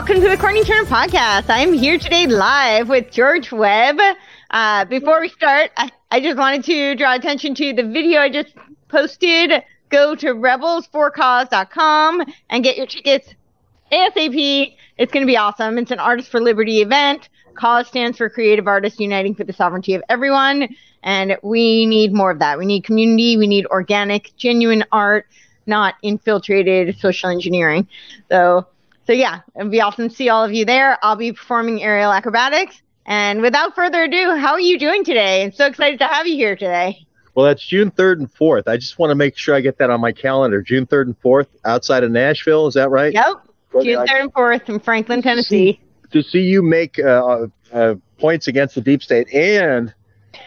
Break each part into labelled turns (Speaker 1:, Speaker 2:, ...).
Speaker 1: Welcome to the Corning Turner podcast. I am here today live with George Webb. Uh, before we start, I, I just wanted to draw attention to the video I just posted. Go to rebelsforcause.com and get your tickets ASAP. It's going to be awesome. It's an Artists for Liberty event. Cause stands for Creative Artists Uniting for the Sovereignty of Everyone. And we need more of that. We need community. We need organic, genuine art, not infiltrated social engineering. So, so yeah, it'd be awesome to see all of you there. I'll be performing aerial acrobatics. And without further ado, how are you doing today? I'm so excited to have you here today.
Speaker 2: Well, that's June 3rd and 4th. I just want to make sure I get that on my calendar. June 3rd and 4th outside of Nashville. Is that right?
Speaker 1: Yep. June 3rd and 4th in Franklin, Tennessee.
Speaker 2: To see you make uh, uh, points against the deep state and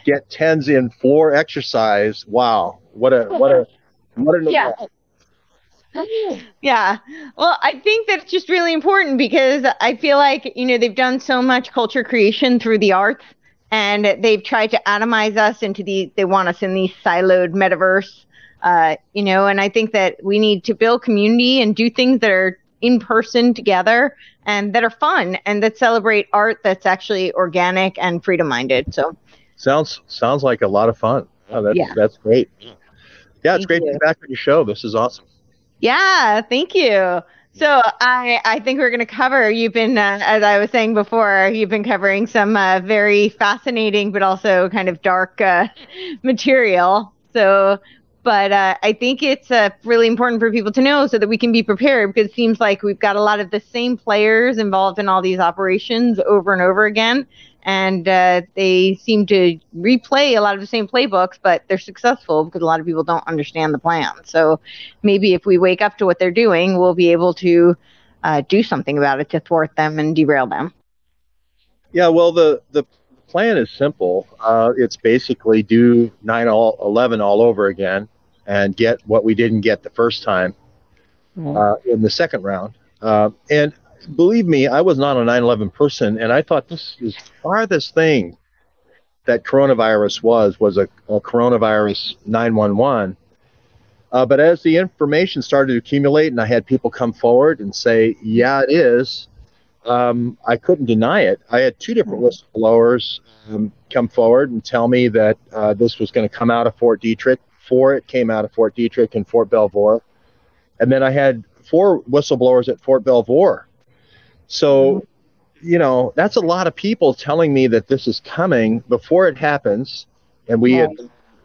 Speaker 2: get tens in floor exercise. Wow. What a, what a, what an
Speaker 1: Yeah. Yeah. Well, I think that's just really important because I feel like, you know, they've done so much culture creation through the arts and they've tried to atomize us into the, they want us in these siloed metaverse, uh, you know, and I think that we need to build community and do things that are in person together and that are fun and that celebrate art that's actually organic and freedom minded. So,
Speaker 2: Sounds, sounds like a lot of fun. Oh, that's,
Speaker 1: Yeah.
Speaker 2: that's great. Yeah, it's
Speaker 1: Thank
Speaker 2: great to be back on your show. This is awesome.
Speaker 1: Yeah, thank you. So I I think we're going to cover. You've been, uh, as I was saying before, you've been covering some uh, very fascinating but also kind of dark uh, material. So, but uh, I think it's uh, really important for people to know so that we can be prepared because it seems like we've got a lot of the same players involved in all these operations over and over again. And uh, they seem to replay a lot of the same playbooks, but they're successful because a lot of people don't understand the plan. So, maybe if we wake up to what they're doing, we'll be able to uh, do something about it to thwart them and derail them.
Speaker 2: Yeah, well, the the plan is simple. Uh, it's basically do 9 all 11 all over again and get what we didn't get the first time uh, in the second round. Uh, and believe me, I was not a 9/11 person, and I thought this is the farthest thing that coronavirus was was a, a coronavirus 911. Uh, but as the information started to accumulate, and I had people come forward and say, "Yeah, it is," um, I couldn't deny it. I had two different whistleblowers um, come forward and tell me that uh, this was going to come out of Fort Detrick. Four, it came out of Fort Detrick and Fort Belvoir. And then I had four whistleblowers at Fort Belvoir. So, you know, that's a lot of people telling me that this is coming before it happens. And we had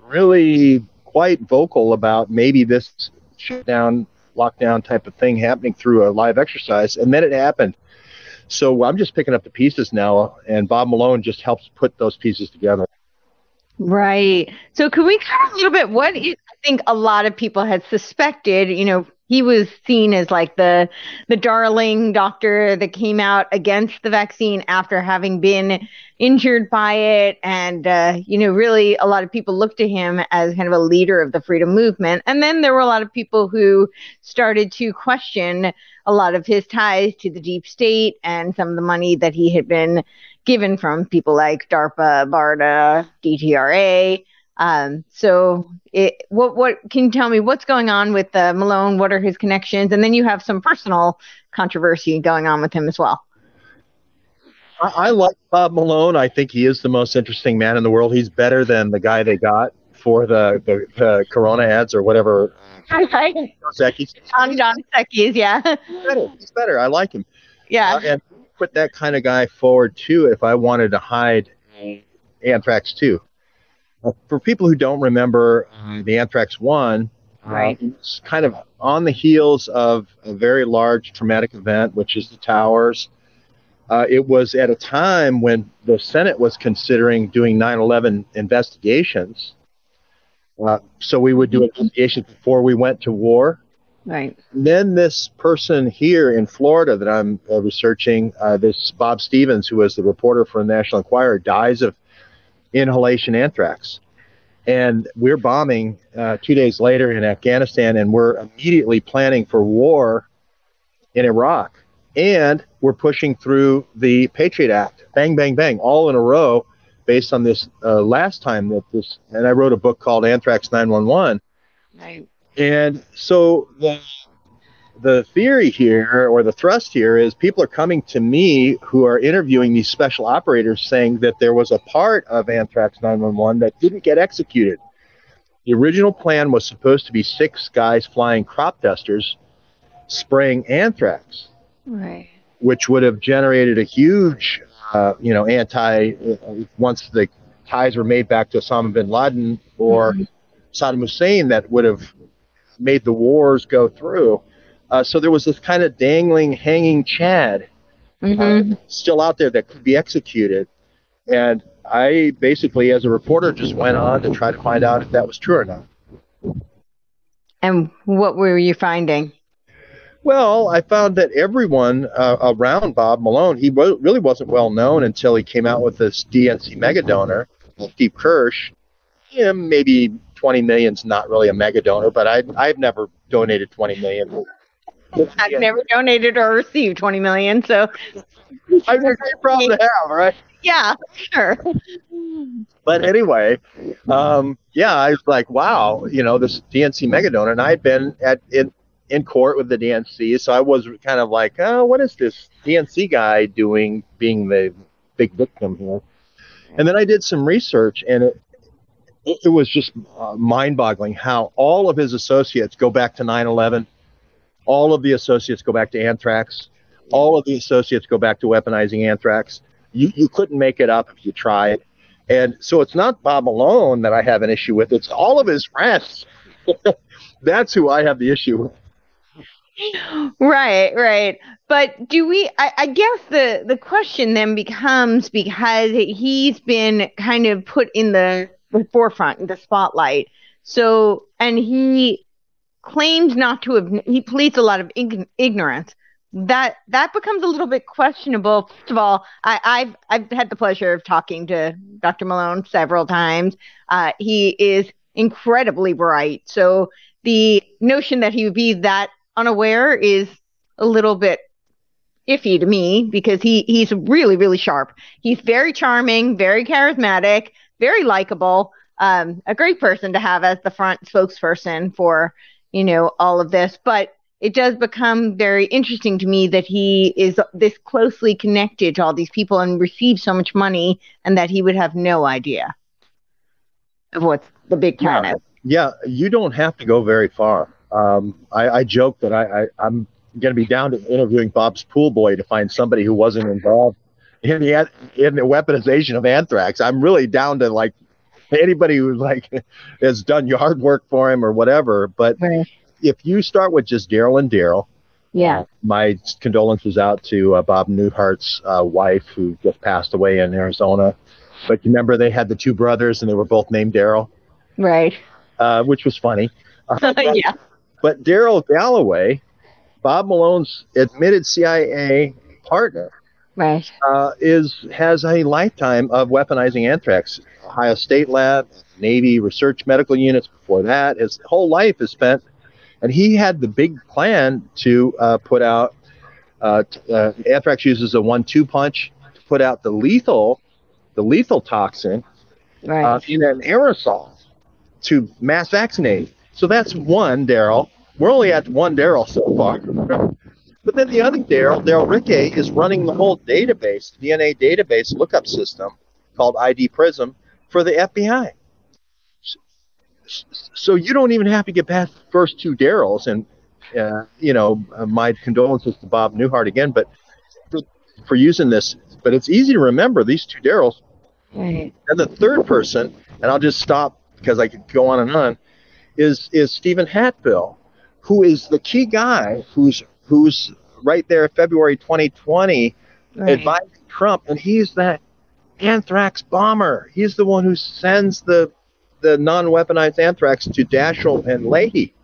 Speaker 2: really quite vocal about maybe this shutdown, lockdown type of thing happening through a live exercise. And then it happened. So I'm just picking up the pieces now, and Bob Malone just helps put those pieces together.
Speaker 1: Right. So, could we cover a little bit what is, I think a lot of people had suspected? You know, he was seen as like the the darling doctor that came out against the vaccine after having been injured by it, and uh, you know, really a lot of people looked to him as kind of a leader of the freedom movement. And then there were a lot of people who started to question a lot of his ties to the deep state and some of the money that he had been given from people like DARPA, BARDA, DTRA. Um, so, it, what what can you tell me what's going on with uh, Malone? What are his connections? And then you have some personal controversy going on with him as well.
Speaker 2: I, I like Bob Malone. I think he is the most interesting man in the world. He's better than the guy they got for the the, the Corona ads or whatever.
Speaker 1: Right.
Speaker 2: Secchi's.
Speaker 1: John John Sekis, yeah,
Speaker 2: He's better. He's better. I like him.
Speaker 1: yeah,
Speaker 2: Uh, and put that kind of guy forward too if I wanted to hide anthrax two. For people who don't remember uh, the anthrax one,
Speaker 1: Right.
Speaker 2: uh, it's kind of on the heels of a very large traumatic event, which is the towers. Uh, it was at a time when the Senate was considering doing 9 11 investigations. Uh, so we would do investigations before we went to war.
Speaker 1: Right.
Speaker 2: Then this person here in Florida that I'm uh, researching, uh, this Bob Stevens, who was the reporter for the National Enquirer, dies of inhalation anthrax. And we're bombing uh, two days later in Afghanistan, and we're immediately planning for war in Iraq. And we're pushing through the Patriot Act, bang, bang, bang, all in a row, based on this uh, last time that this. And I wrote a book called Anthrax 911.
Speaker 1: Right.
Speaker 2: And so the the theory here or the thrust here is people are coming to me who are interviewing these special operators saying that there was a part of Anthrax 911 that didn't get executed. The original plan was supposed to be six guys flying crop dusters spraying anthrax,
Speaker 1: Right.
Speaker 2: which would have generated a huge, uh, you know, anti. Uh, once the ties were made back to Osama bin Laden or Saddam Hussein, that would have made the wars go through. Uh, so there was this kind of dangling, hanging Chad
Speaker 1: Mm-hmm.
Speaker 2: uh, still out there that could be executed. And I basically, as a reporter, just went on to try to find out if that was true or not.
Speaker 1: And what were you finding?
Speaker 2: Well, I found that everyone uh, around Bob Malone, he wa- really wasn't well known until he came out with this DNC mega donor, Steve Kirsch. Yeah, maybe 20 million's not really a mega donor, but I, I've never donated 20 million.
Speaker 1: I've never donated or received 20 million, so
Speaker 2: I'm a great problem to have, right?
Speaker 1: yeah, sure.
Speaker 2: But anyway, um, yeah, I was like, wow, you know, this DNC mega donor, and I had been at in in court with the DNC, so I was kind of like, oh, what is this DNC guy doing, being the big victim here? And then I did some research, and it it, it was just uh, mind-boggling how all of his associates go back to 9/11, all of the associates go back to anthrax, all of the associates go back to weaponizing anthrax. You you couldn't make it up if you tried. And so it's not Bob Malone that I have an issue with. It's all of his friends. That's who I have the issue with.
Speaker 1: Right, right. But do we I, I guess the the question then becomes because he's been kind of put in the, the forefront, in the spotlight. So and he claims not to have he pleads a lot of ig- ignorance. That that becomes a little bit questionable. First of all, I, I've I've had the pleasure of talking to Dr. Malone several times. Uh, he is incredibly bright. So the notion that he would be that unaware is a little bit iffy to me because he he's really really sharp. He's very charming, very charismatic, very likable. Um, a great person to have as the front spokesperson for you know all of this, but it does become very interesting to me that he is this closely connected to all these people and receives so much money, and that he would have no idea of what's the big plan
Speaker 2: Yeah.
Speaker 1: is.
Speaker 2: Yeah, you don't have to go very far. Um, I, I joke that I, I, I'm going to be down to interviewing Bob's pool boy to find somebody who wasn't involved in the in the weaponization of anthrax. I'm really down to like anybody who like has done yard work for him or whatever. But
Speaker 1: Right.
Speaker 2: if you start with just Daryl and Daryl,
Speaker 1: Yeah.
Speaker 2: my condolences out to uh, Bob Newhart's uh, wife who just passed away in Arizona. But you remember they had the two brothers and they were both named Daryl,
Speaker 1: Right.
Speaker 2: uh, which was funny. Uh,
Speaker 1: yeah.
Speaker 2: but Daryl Galloway, Bob Malone's admitted CIA partner,
Speaker 1: Right.
Speaker 2: uh, is has a lifetime of weaponizing anthrax. Ohio State Lab, Navy Research Medical Units. Before that, his whole life is spent, and he had the big plan to uh, put out. Uh, uh, anthrax uses a one-two punch to put out the lethal, the lethal toxin
Speaker 1: Right.
Speaker 2: uh, in an aerosol to mass vaccinate. So that's one Daryl. We're only at one Daryl so far. but then the other Daryl, Daryl Rickey, is running the whole database, DNA database lookup system called ID Prism for the FBI. So you don't even have to get past the first two Daryls. And, uh, you know, uh, my condolences to Bob Newhart again, but for, for using this. But it's easy to remember these two Daryls
Speaker 1: Right.
Speaker 2: And the third person, and I'll just stop because I could go on and on, is is Stephen Hatfield, who is the key guy who's who's right there February 2020
Speaker 1: Right.
Speaker 2: advising Trump, and he's that anthrax bomber. He's the one who sends the the non-weaponized anthrax to Daschle and Leahy.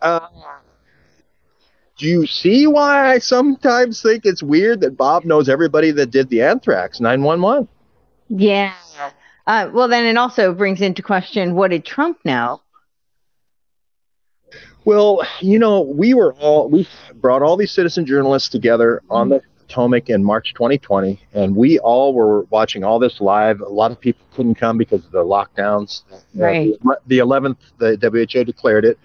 Speaker 2: Uh, do you see why I sometimes think it's weird that Bob knows everybody that did the anthrax 911?
Speaker 1: Yeah. Uh, well, then it also brings into question what did Trump know?
Speaker 2: Well, you know, we were all we brought all these citizen journalists together on the Potomac in March 2020, and we all were watching all this live. A lot of people couldn't come because of the lockdowns. Uh,
Speaker 1: Right.
Speaker 2: the, the 11th, the WHO declared it,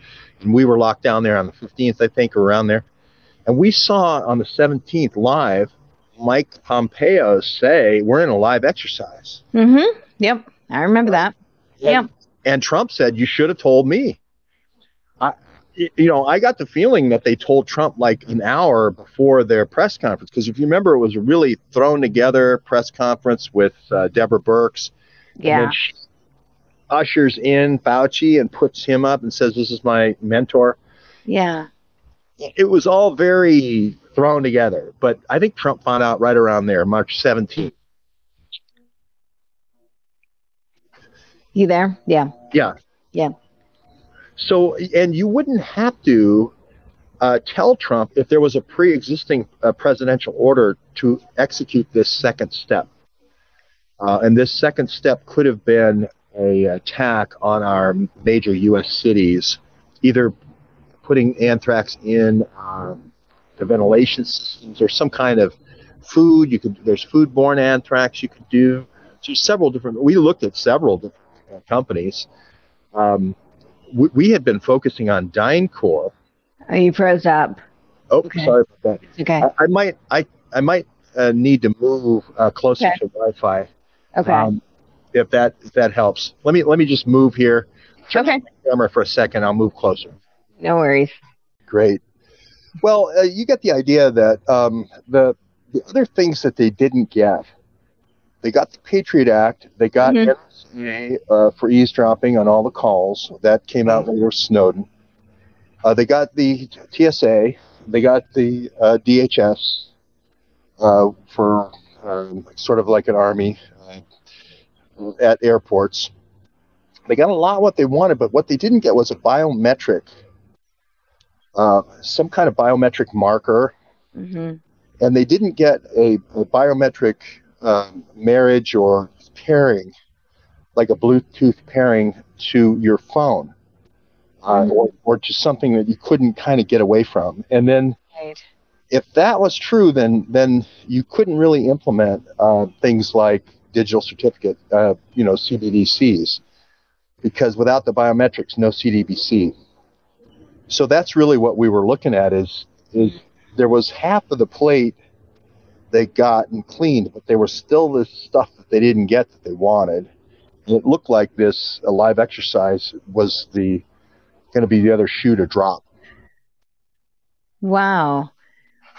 Speaker 2: and we were locked down there on the 15th, I think, or around there. And we saw on the 17th live Mike Pompeo say, "We're in a live exercise."
Speaker 1: Mm-hmm. Yep. I remember that. Yep.
Speaker 2: And Trump said, "You should have told me." You know, I got the feeling that they told Trump like an hour before their press conference because if you remember, it was a really thrown together press conference with uh, Deborah Burks. And
Speaker 1: Yeah.
Speaker 2: ushers in Fauci and puts him up and says, "This is my mentor."
Speaker 1: Yeah.
Speaker 2: It was all very thrown together, but I think Trump found out right around there, March 17th.
Speaker 1: You there? Yeah.
Speaker 2: Yeah.
Speaker 1: Yeah.
Speaker 2: So, and you wouldn't have to uh, tell Trump if there was a pre-existing uh, presidential order to execute this second step. Uh, and this second step could have been a attack on our major U.S. cities, either putting anthrax in um, the ventilation systems or some kind of food. You could there's foodborne anthrax you could do. So several different. We looked at several different uh, companies. Um, we, we had been focusing on DynCorp.
Speaker 1: Oh, you froze up.
Speaker 2: Oh,
Speaker 1: Okay.
Speaker 2: sorry about that.
Speaker 1: It's okay.
Speaker 2: I, I might I I might uh, need to move uh, closer
Speaker 1: Okay.
Speaker 2: to Wi-Fi.
Speaker 1: Okay.
Speaker 2: Um, if that if that helps, let me let me just move here. Turn
Speaker 1: okay.
Speaker 2: camera for a second. I'll move closer.
Speaker 1: No worries.
Speaker 2: Great. Well, uh, you get the idea that um, the the other things that they didn't get, they got the Patriot Act, they got. NSA uh, for eavesdropping on all the calls that came out later with Snowden. Uh, they got the TSA, they got the uh, DHS uh, for um, sort of like an army uh, at airports. They got a lot what they wanted, but what they didn't get was a biometric uh, some kind of biometric marker,
Speaker 1: hmm
Speaker 2: and they didn't get a, a biometric um, marriage or pairing, like a Bluetooth pairing to your phone, uh,
Speaker 1: Mhm.
Speaker 2: or, or to something that you couldn't kind of get away from. And then,
Speaker 1: Right.
Speaker 2: if that was true, then then you couldn't really implement uh, things like digital certificate, uh, you know, CBDCs, because without the biometrics, no CDBC. So that's really what we were looking at is is there was half of the plate they got and cleaned, but there was still this stuff that they didn't get that they wanted. And it looked like this a live exercise was the going to be the other shoe to drop.
Speaker 1: Wow.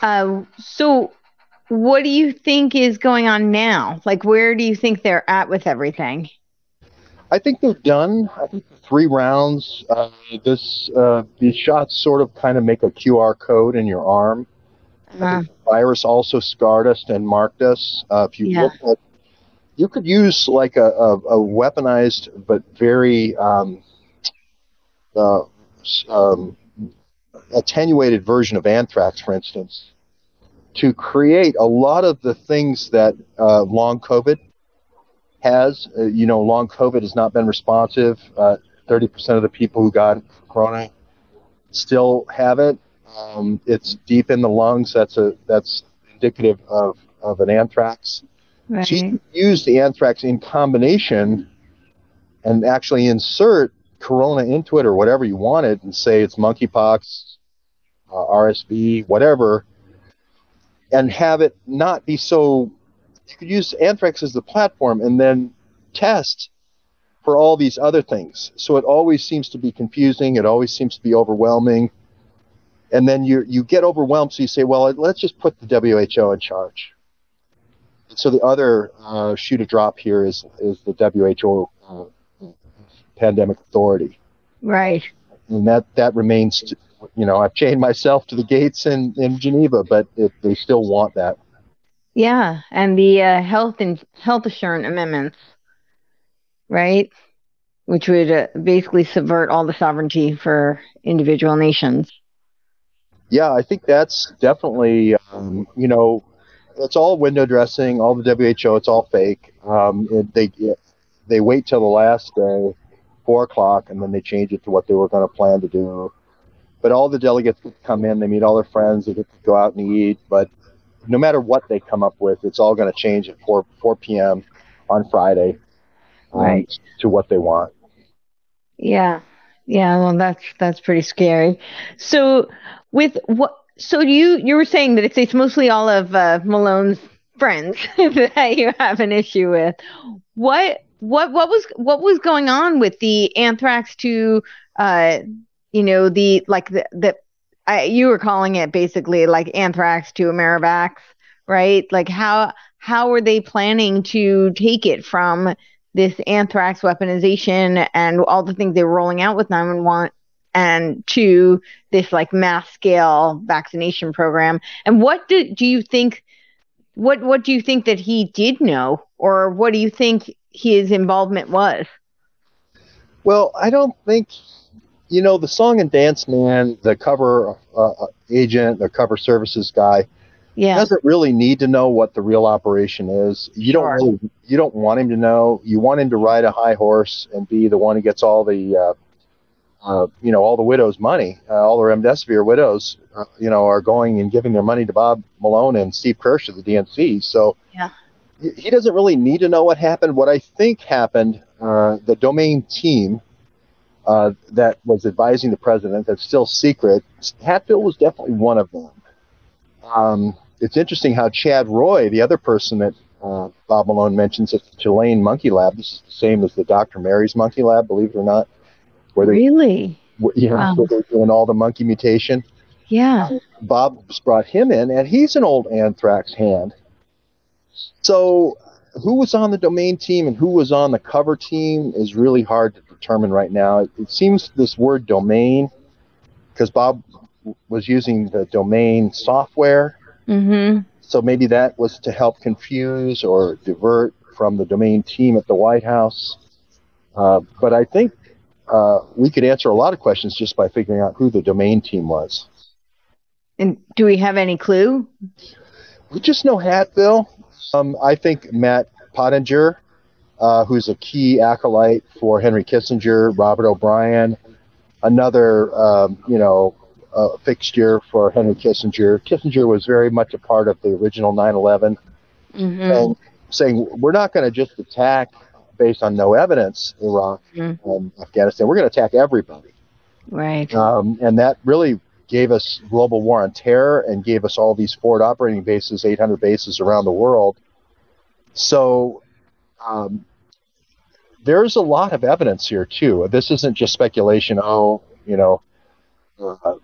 Speaker 1: Uh, so, what do you think is going on now? Like, where do you think they're at with everything?
Speaker 2: I think they're done. I think three rounds. Uh, this uh, these shots sort of kind of make a QR code in your arm.
Speaker 1: Uh,
Speaker 2: The virus also scarred us and marked us. Uh, if you
Speaker 1: Yeah.
Speaker 2: look at, you could use like a, a, a weaponized but very um, uh, um, attenuated version of anthrax, for instance, to create a lot of the things that uh, long COVID has. Uh, you know, long COVID has not been responsive. Uh, 30% of the people who got corona still have it. Um, it's deep in the lungs. That's a that's indicative of, of an anthrax.
Speaker 1: right.
Speaker 2: So you use the anthrax in combination and actually insert corona into it or whatever you wanted and say it's monkeypox, uh, RSV, whatever, and have it not be so. You could use anthrax as the platform and then test for all these other things. So it always seems to be confusing. It always seems to be overwhelming. And then you you get overwhelmed, so you say, well, let's just put the WHO in charge. so the other uh, shoe to drop here is is the WHO uh, pandemic authority.
Speaker 1: Right.
Speaker 2: And that that remains. You know, I've chained myself to the gates in in Geneva, but it, they still want that.
Speaker 1: Yeah, and the uh, health and health assurance amendments, right, which would uh, basically subvert all the sovereignty for individual nations.
Speaker 2: Yeah, I think that's definitely, um, you know, it's all window dressing, all the WHO, it's all fake. Um, it, they they wait till the last day, four o'clock, and then they change it to what they were going to plan to do. But all the delegates come in, they meet all their friends, they get to go out and eat. But no matter what they come up with, it's all going to change at 4 4 p.m. on Friday,
Speaker 1: um, right,
Speaker 2: to what they want.
Speaker 1: Yeah, yeah. Well, that's that's pretty scary. So with what? So you you were saying that it's it's mostly all of uh, Malone's friends that you have an issue with. What what what was what was going on with the anthrax to uh you know the like the the I, you were calling it basically like anthrax to Amerivax, right? Like how how were they planning to take it from this anthrax weaponization and all the things they were rolling out with 911 and to this like mass scale vaccination program? And what do, do you think? What what do you think that he did know, or what do you think his involvement was?
Speaker 2: Well, I don't think you know, the song and dance man, the cover uh, uh, agent, the cover services guy,
Speaker 1: yeah.
Speaker 2: doesn't really need to know what the real operation is. You
Speaker 1: sure.
Speaker 2: don't really, you don't want him to know. You want him to ride a high horse and be the one who gets all the, uh, uh, you know, all the widows' money. Uh, all the remdesivir widows, uh, you know, are going and giving their money to Bob Malone and Steve Kirsch of the DNC. So
Speaker 1: yeah.
Speaker 2: he doesn't really need to know what happened. What I think happened, the domain team uh, that was advising the president that's still secret. Hatfield was definitely one of them. Um, it's interesting how Chad Roy, the other person that uh, Bob Malone mentions at the Tulane Monkey Lab, this is the same as the Dr. Mary's Monkey Lab, believe it or not.
Speaker 1: Where they, really?
Speaker 2: Where, yeah, wow. where they're doing all the monkey mutation.
Speaker 1: Yeah.
Speaker 2: Bob brought him in, and he's an old anthrax hand. So who was on the domain team and who was on the cover team is really hard to determine right now. It, it seems this word domain, because Bob was using the domain software.
Speaker 1: Mm-hmm.
Speaker 2: So maybe that was to help confuse or divert from the domain team at the White House. Uh, but I think uh, we could answer a lot of questions just by figuring out who the domain team was.
Speaker 1: And do we have any clue?
Speaker 2: We just know Hatfill. Um, I think Matt Pottinger, uh, who's a key acolyte for Henry Kissinger, Robert O'Brien, another, um, you know, uh, fixture for Henry Kissinger. Kissinger was very much a part of the original 9/11,
Speaker 1: mm-hmm.
Speaker 2: and saying we're not going to just attack based on no evidence Iraq
Speaker 1: mm-hmm.
Speaker 2: and Afghanistan. We're going to attack everybody.
Speaker 1: Right.
Speaker 2: Um, and that really gave us global war on terror and gave us all these forward operating bases, 800 bases around the world. So um, there's a lot of evidence here too. This isn't just speculation. Oh, you know, uh,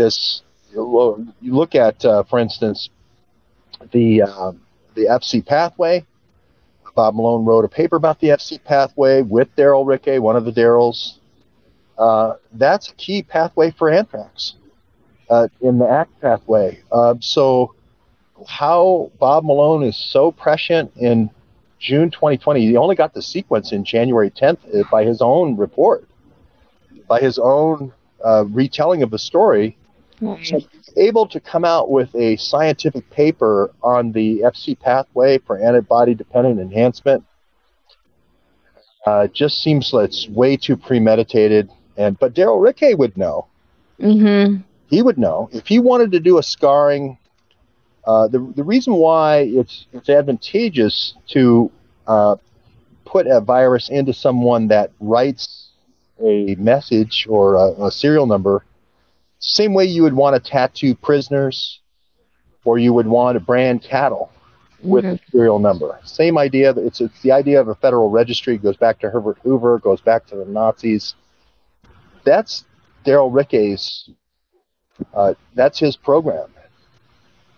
Speaker 2: this. You look at, uh, for instance, the uh, the FC pathway. Bob Malone wrote a paper about the FC pathway with Daryl Rickey, one of the Daryls. Uh, that's a key pathway for anthrax uh, in the ACT pathway. Uh, so, how Bob Malone is so prescient in June 2020, he only got the sequence in January 10th uh, by his own report, by his own uh, retelling of the story. So able to come out with a scientific paper on the FC pathway for antibody dependent enhancement uh, just seems like it's way too premeditated. And but Daryl Rickey would know.
Speaker 1: Mm-hmm
Speaker 2: he would know if he wanted to do a scarring. Uh, the the reason why it's it's advantageous to uh, put a virus into someone that writes a message or a, a serial number, same way you would want to tattoo prisoners, or you would want to brand cattle with mm-hmm. a serial number. Same idea. It's it's the idea of a federal registry. It goes back to Herbert Hoover. Goes back to the Nazis. That's Daryl Rickey's uh, that's his program.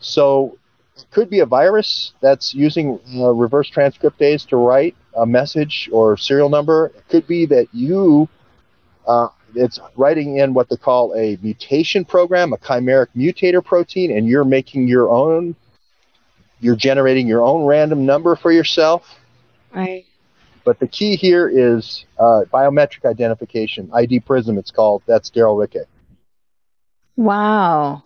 Speaker 2: So it could be a virus that's using uh, reverse transcriptase to write a message or serial number. It could be that you uh, it's writing in what they call a mutation program, a chimeric mutator protein, and you're making your own. You're generating your own random number for yourself.
Speaker 1: Right.
Speaker 2: But the key here is uh, biometric identification, ID Prism. It's called. That's Daryl Rickett.
Speaker 1: Wow.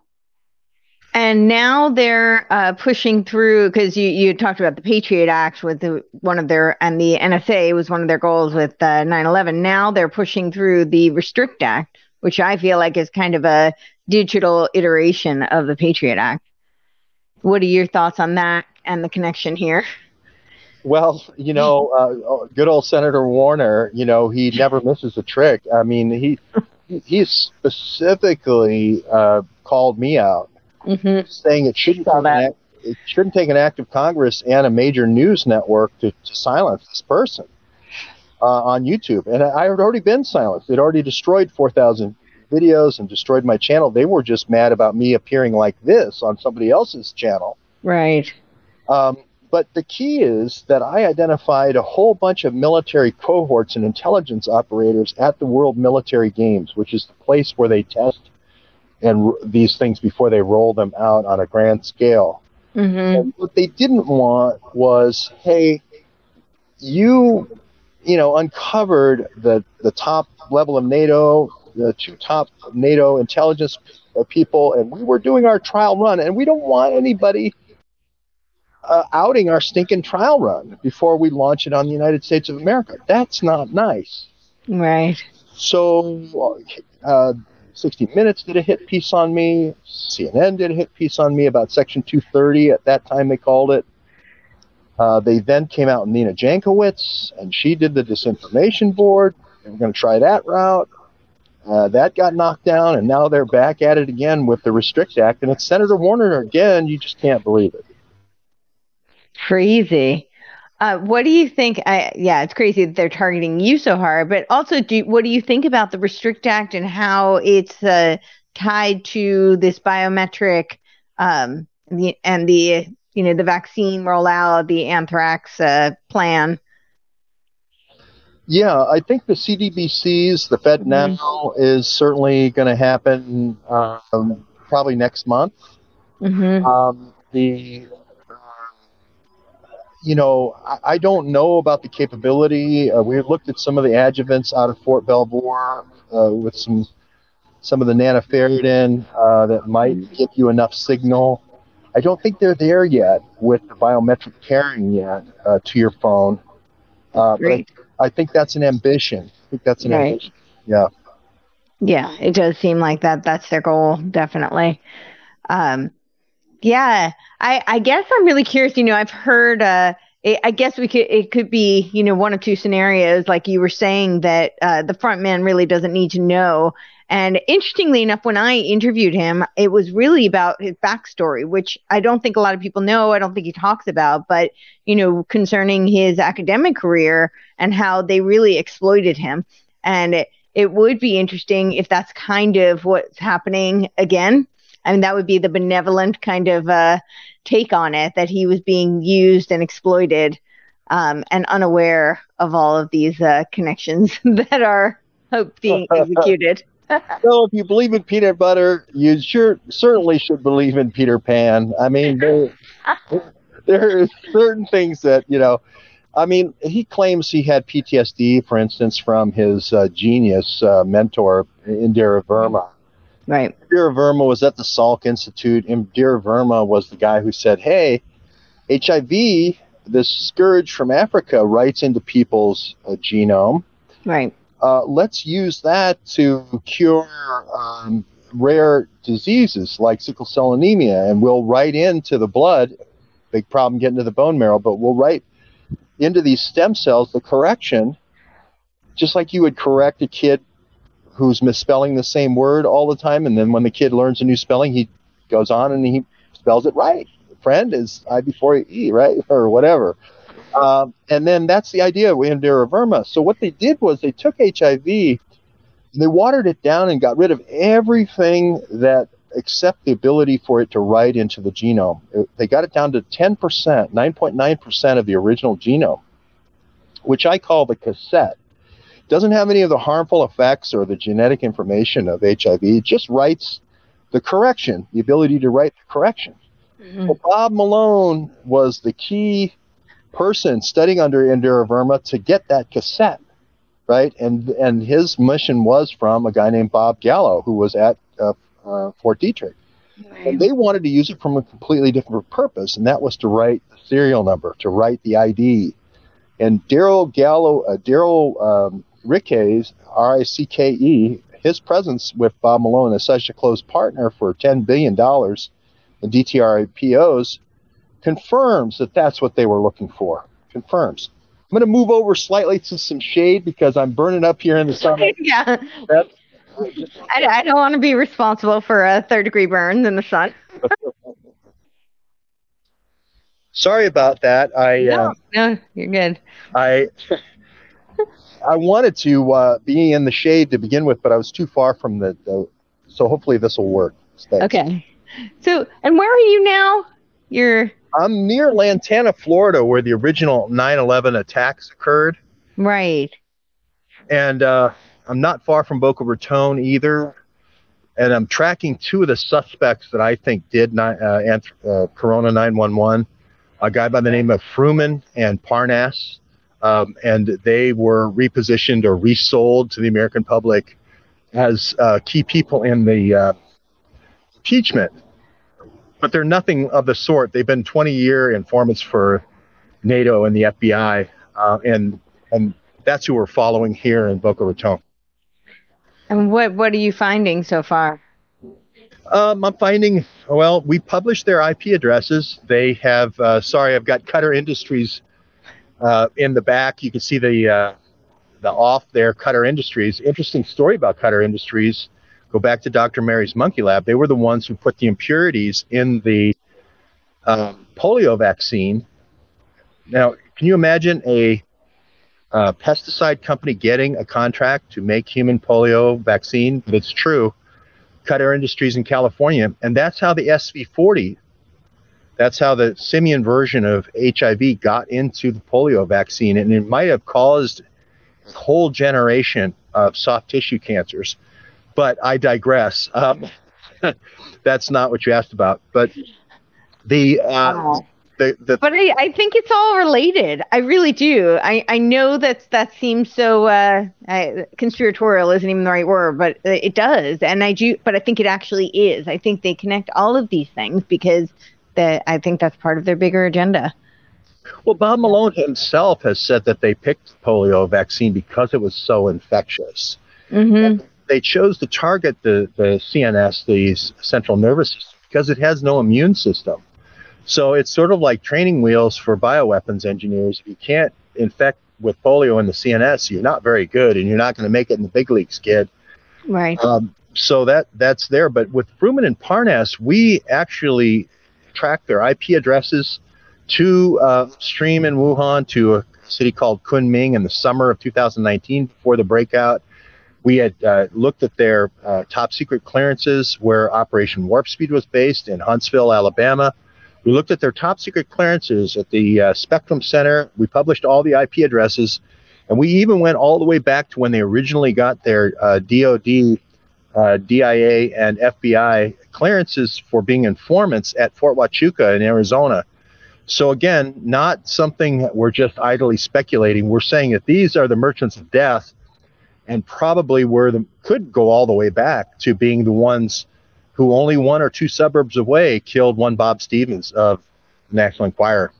Speaker 1: And now they're uh, pushing through because you, you talked about the Patriot Act with the, one of their, and the NSA was one of their goals with uh, 9 11. Now they're pushing through the Restrict Act, which I feel like is kind of a digital iteration of the Patriot Act. What are your thoughts on that and the connection here?
Speaker 2: Well, you know, uh, good old Senator Warner, you know, he never misses a trick. I mean, he he specifically uh, called me out mm-hmm. saying it shouldn't take an act, it shouldn't take an act of Congress and a major news network to, to silence this person uh, on YouTube. And I had already been silenced. They'd already destroyed 4,000 videos and destroyed my channel. They were just mad about me appearing like this on somebody else's channel.
Speaker 1: Right.
Speaker 2: Um, but the key is that I identified a whole bunch of military cohorts and intelligence operators at the World Military Games, which is the place where they test and r- these things before they roll them out on a grand scale. Mm-hmm. what they didn't want was, hey, you, you know, uncovered the the top level of NATO, the two top NATO intelligence people, and we were doing our trial run, and we don't want anybody uh, outing our stinking trial run before we launch it on the United States of America. That's not nice.
Speaker 1: Right.
Speaker 2: So, uh, 60 Minutes did a hit piece on me. CNN did a hit piece on me about Section 230. At that time, they called it. Uh, they then came out Nina Jankowicz, and she did the disinformation board. They were going to try that route. Uh, that got knocked down, and now they're back at it again with the Restrict Act. And it's Senator Warner again. You just can't believe it.
Speaker 1: Crazy. Uh, what do you think? I, yeah, it's crazy that they're targeting you so hard. But also, do what do you think about the Restrict Act and how it's uh, tied to this biometric um, the, and the you know the vaccine rollout, the anthrax uh, plan?
Speaker 2: Yeah, I think the CDBCs, the Fed mm-hmm. now, is certainly going to happen um, probably next month. Mm-hmm. Um, the you know, I, I, don't know about the capability. Uh, we looked at some of the adjuvants out of Fort Belvoir uh, with some some of the nanoferritin uh, that might give you enough signal. I don't think they're there yet with the biometric pairing yet uh, to your phone. Uh, but I, I, think that's an ambition. I think that's an right. ambition. Yeah.
Speaker 1: Yeah, it does seem like that. That's their goal, definitely. Um, yeah, I, I guess I'm really curious. You know, I've heard. Uh, it, I guess we could. It could be, you know, one of two scenarios, like you were saying, that uh, the front man really doesn't need to know. And interestingly enough, when I interviewed him, it was really about his backstory, which I don't think a lot of people know. I don't think he talks about, but you know, concerning his academic career and how they really exploited him. And it, it would be interesting if that's kind of what's happening again I mean, that would be the benevolent kind of uh, take on it that he was being used and exploited um, and unaware of all of these uh, connections that are being executed.
Speaker 2: so if you believe in peanut butter, you sure certainly should believe in Peter Pan. I mean, there, there are certain things that you know. I mean, he claims he had PTSD, for instance, from his uh, genius uh, mentor Indira Verma.
Speaker 1: Right.
Speaker 2: Indira Verma was at the Salk Institute. Indira Verma was the guy who said, hey, HIV, this scourge from Africa, writes into people's uh, genome.
Speaker 1: Right.
Speaker 2: Uh, let's use that to cure um, rare diseases like sickle cell anemia, and we'll write into the blood. Big problem getting to the bone marrow, but we'll write into these stem cells the correction, just like you would correct a kid who's misspelling the same word all the time, and then when the kid learns a new spelling, he goes on and he spells it right. Friend is I before E, right, or whatever. Um, and then that's the idea of Indira Verma. So what they did was they took HIV, they watered it down and got rid of everything that except the ability for it to write into the genome. They got it down to 10%, 9.9% of the original genome, which I call the cassette. Doesn't have any of the harmful effects or the genetic information of HIV. It just writes the correction, the ability to write the correction. Mm-hmm. Well, Bob Malone was the key person studying under Indira Verma to get that cassette, right? And and his mission was from a guy named Bob Gallo, who was at uh, uh, Fort Detrick. Right. And they wanted to use it from a completely different purpose, and that was to write the serial number, to write the ID. And Daryl Gallo, uh, Daryl um, Rickes, R I C K E, his presence with Bob Malone as such a close partner for $10 billion in DTR IPOs confirms that that's what they were looking for. Confirms. I'm going to move over slightly to some shade because I'm burning up here in the sun.
Speaker 1: yeah. I, I, don't want to be responsible for a third degree burn in the sun.
Speaker 2: Sorry about that. I
Speaker 1: no, uh, no, you're good.
Speaker 2: I I wanted to uh, be in the shade to begin with, but I was too far from the. the so hopefully this will work.
Speaker 1: Thanks. Okay. So, and where are you now? You're.
Speaker 2: I'm near Lantana, Florida, where the original 9/11 attacks occurred.
Speaker 1: Right.
Speaker 2: And uh, I'm not far from Boca Raton either. And I'm tracking two of the suspects that I think did ni- uh, anth- uh, Corona 911. A guy by the name of Fruman and Parnas um, and they were repositioned or resold to the American public as uh, key people in the uh, impeachment. But they're nothing of the sort. They've been 20 year informants for NATO and the FBI, uh, and and that's who we're following here in Boca Raton.
Speaker 1: And what what are you finding so far?
Speaker 2: Um, I'm finding well, we published their IP addresses. They have. Uh, sorry, I've got Cutter Industries uh, in the back, you can see the uh, the off there, Cutter Industries. Interesting story about Cutter Industries. Go back to Dr. Mary's Monkey Lab. They were the ones who put the impurities in the um, polio vaccine. Now, can you imagine a, a pesticide company getting a contract to make human polio vaccine? That's true. Cutter Industries in California, and that's how the SV40 that's how the simian version of HIV got into the polio vaccine, and it might have caused a whole generation of soft tissue cancers. But I digress. Um, that's not what you asked about. But the uh, the, the,
Speaker 1: but I, I think it's all related. I really do. I, I know that that seems so uh, I, conspiratorial isn't even the right word, but it does. And I do. But I think it actually is. I think they connect all of these things because that I think that's part of their bigger agenda.
Speaker 2: Well, Bob Malone himself has said that they picked the polio vaccine because it was so infectious.
Speaker 1: Mm-hmm.
Speaker 2: They chose to target the, the CNS, the central nervous system, because it has no immune system. So it's sort of like training wheels for bioweapons engineers. If you can't infect with polio in the CNS, you're not very good, and you're not going to make it in the big leagues, kid.
Speaker 1: Right.
Speaker 2: Um, so that that's there. But with Fruman and Parnas, we actually track their IP addresses to uh, stream in Wuhan to a city called Kunming in the summer of 2019 before the breakout. We had uh, looked at their uh, top secret clearances where Operation Warp Speed was based in Huntsville, Alabama. We looked at their top secret clearances at the uh, Spectrum Center. We published all the IP addresses, and we even went all the way back to when they originally got their DoD uh, DIA and FBI clearances for being informants at Fort Huachuca in Arizona. So again, not something we're just idly speculating. We're saying that these are the merchants of death, and probably were the could go all the way back to being the ones who only one or two suburbs away killed one Bob Stevens of the National Enquirer.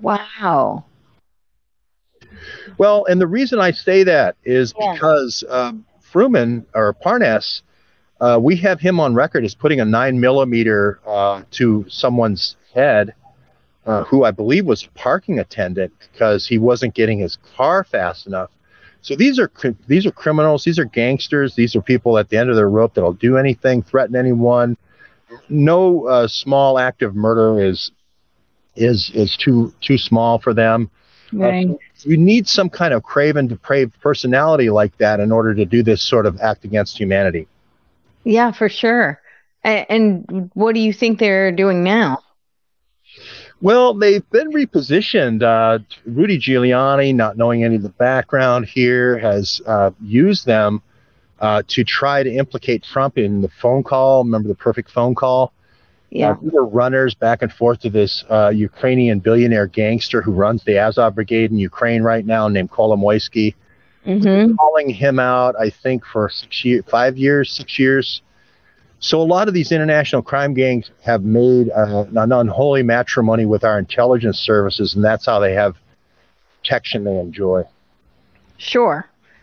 Speaker 1: Wow.
Speaker 2: Well, and the reason I say that is yeah. because um, Fruman or Parnas, uh, we have him on record as putting a nine millimeter uh, to someone's head, uh, who I believe was a parking attendant because he wasn't getting his car fast enough. So these are these are criminals. These are gangsters. These are people at the end of their rope that'll do anything, threaten anyone. No uh, small act of murder is is is too too small for them.
Speaker 1: Right. Uh,
Speaker 2: you need some kind of craven, depraved personality like that in order to do this sort of act against humanity.
Speaker 1: Yeah, for sure. And, and what do you think they're doing now?
Speaker 2: Well, they've been repositioned. Uh, Rudy Giuliani, not knowing any of the background here, has uh, used them uh, to try to implicate Trump in the phone call. Remember the perfect phone call?
Speaker 1: Yeah.
Speaker 2: Uh, we were runners back and forth to this uh, Ukrainian billionaire gangster who runs the Azov Brigade in Ukraine right now, named Kolomoisky.
Speaker 1: Mm-hmm.
Speaker 2: Calling him out, I think, for six years, five years, six years so a lot of these international crime gangs have made uh, an unholy matrimony with our intelligence services, and that's how they have protection they enjoy.
Speaker 1: Sure.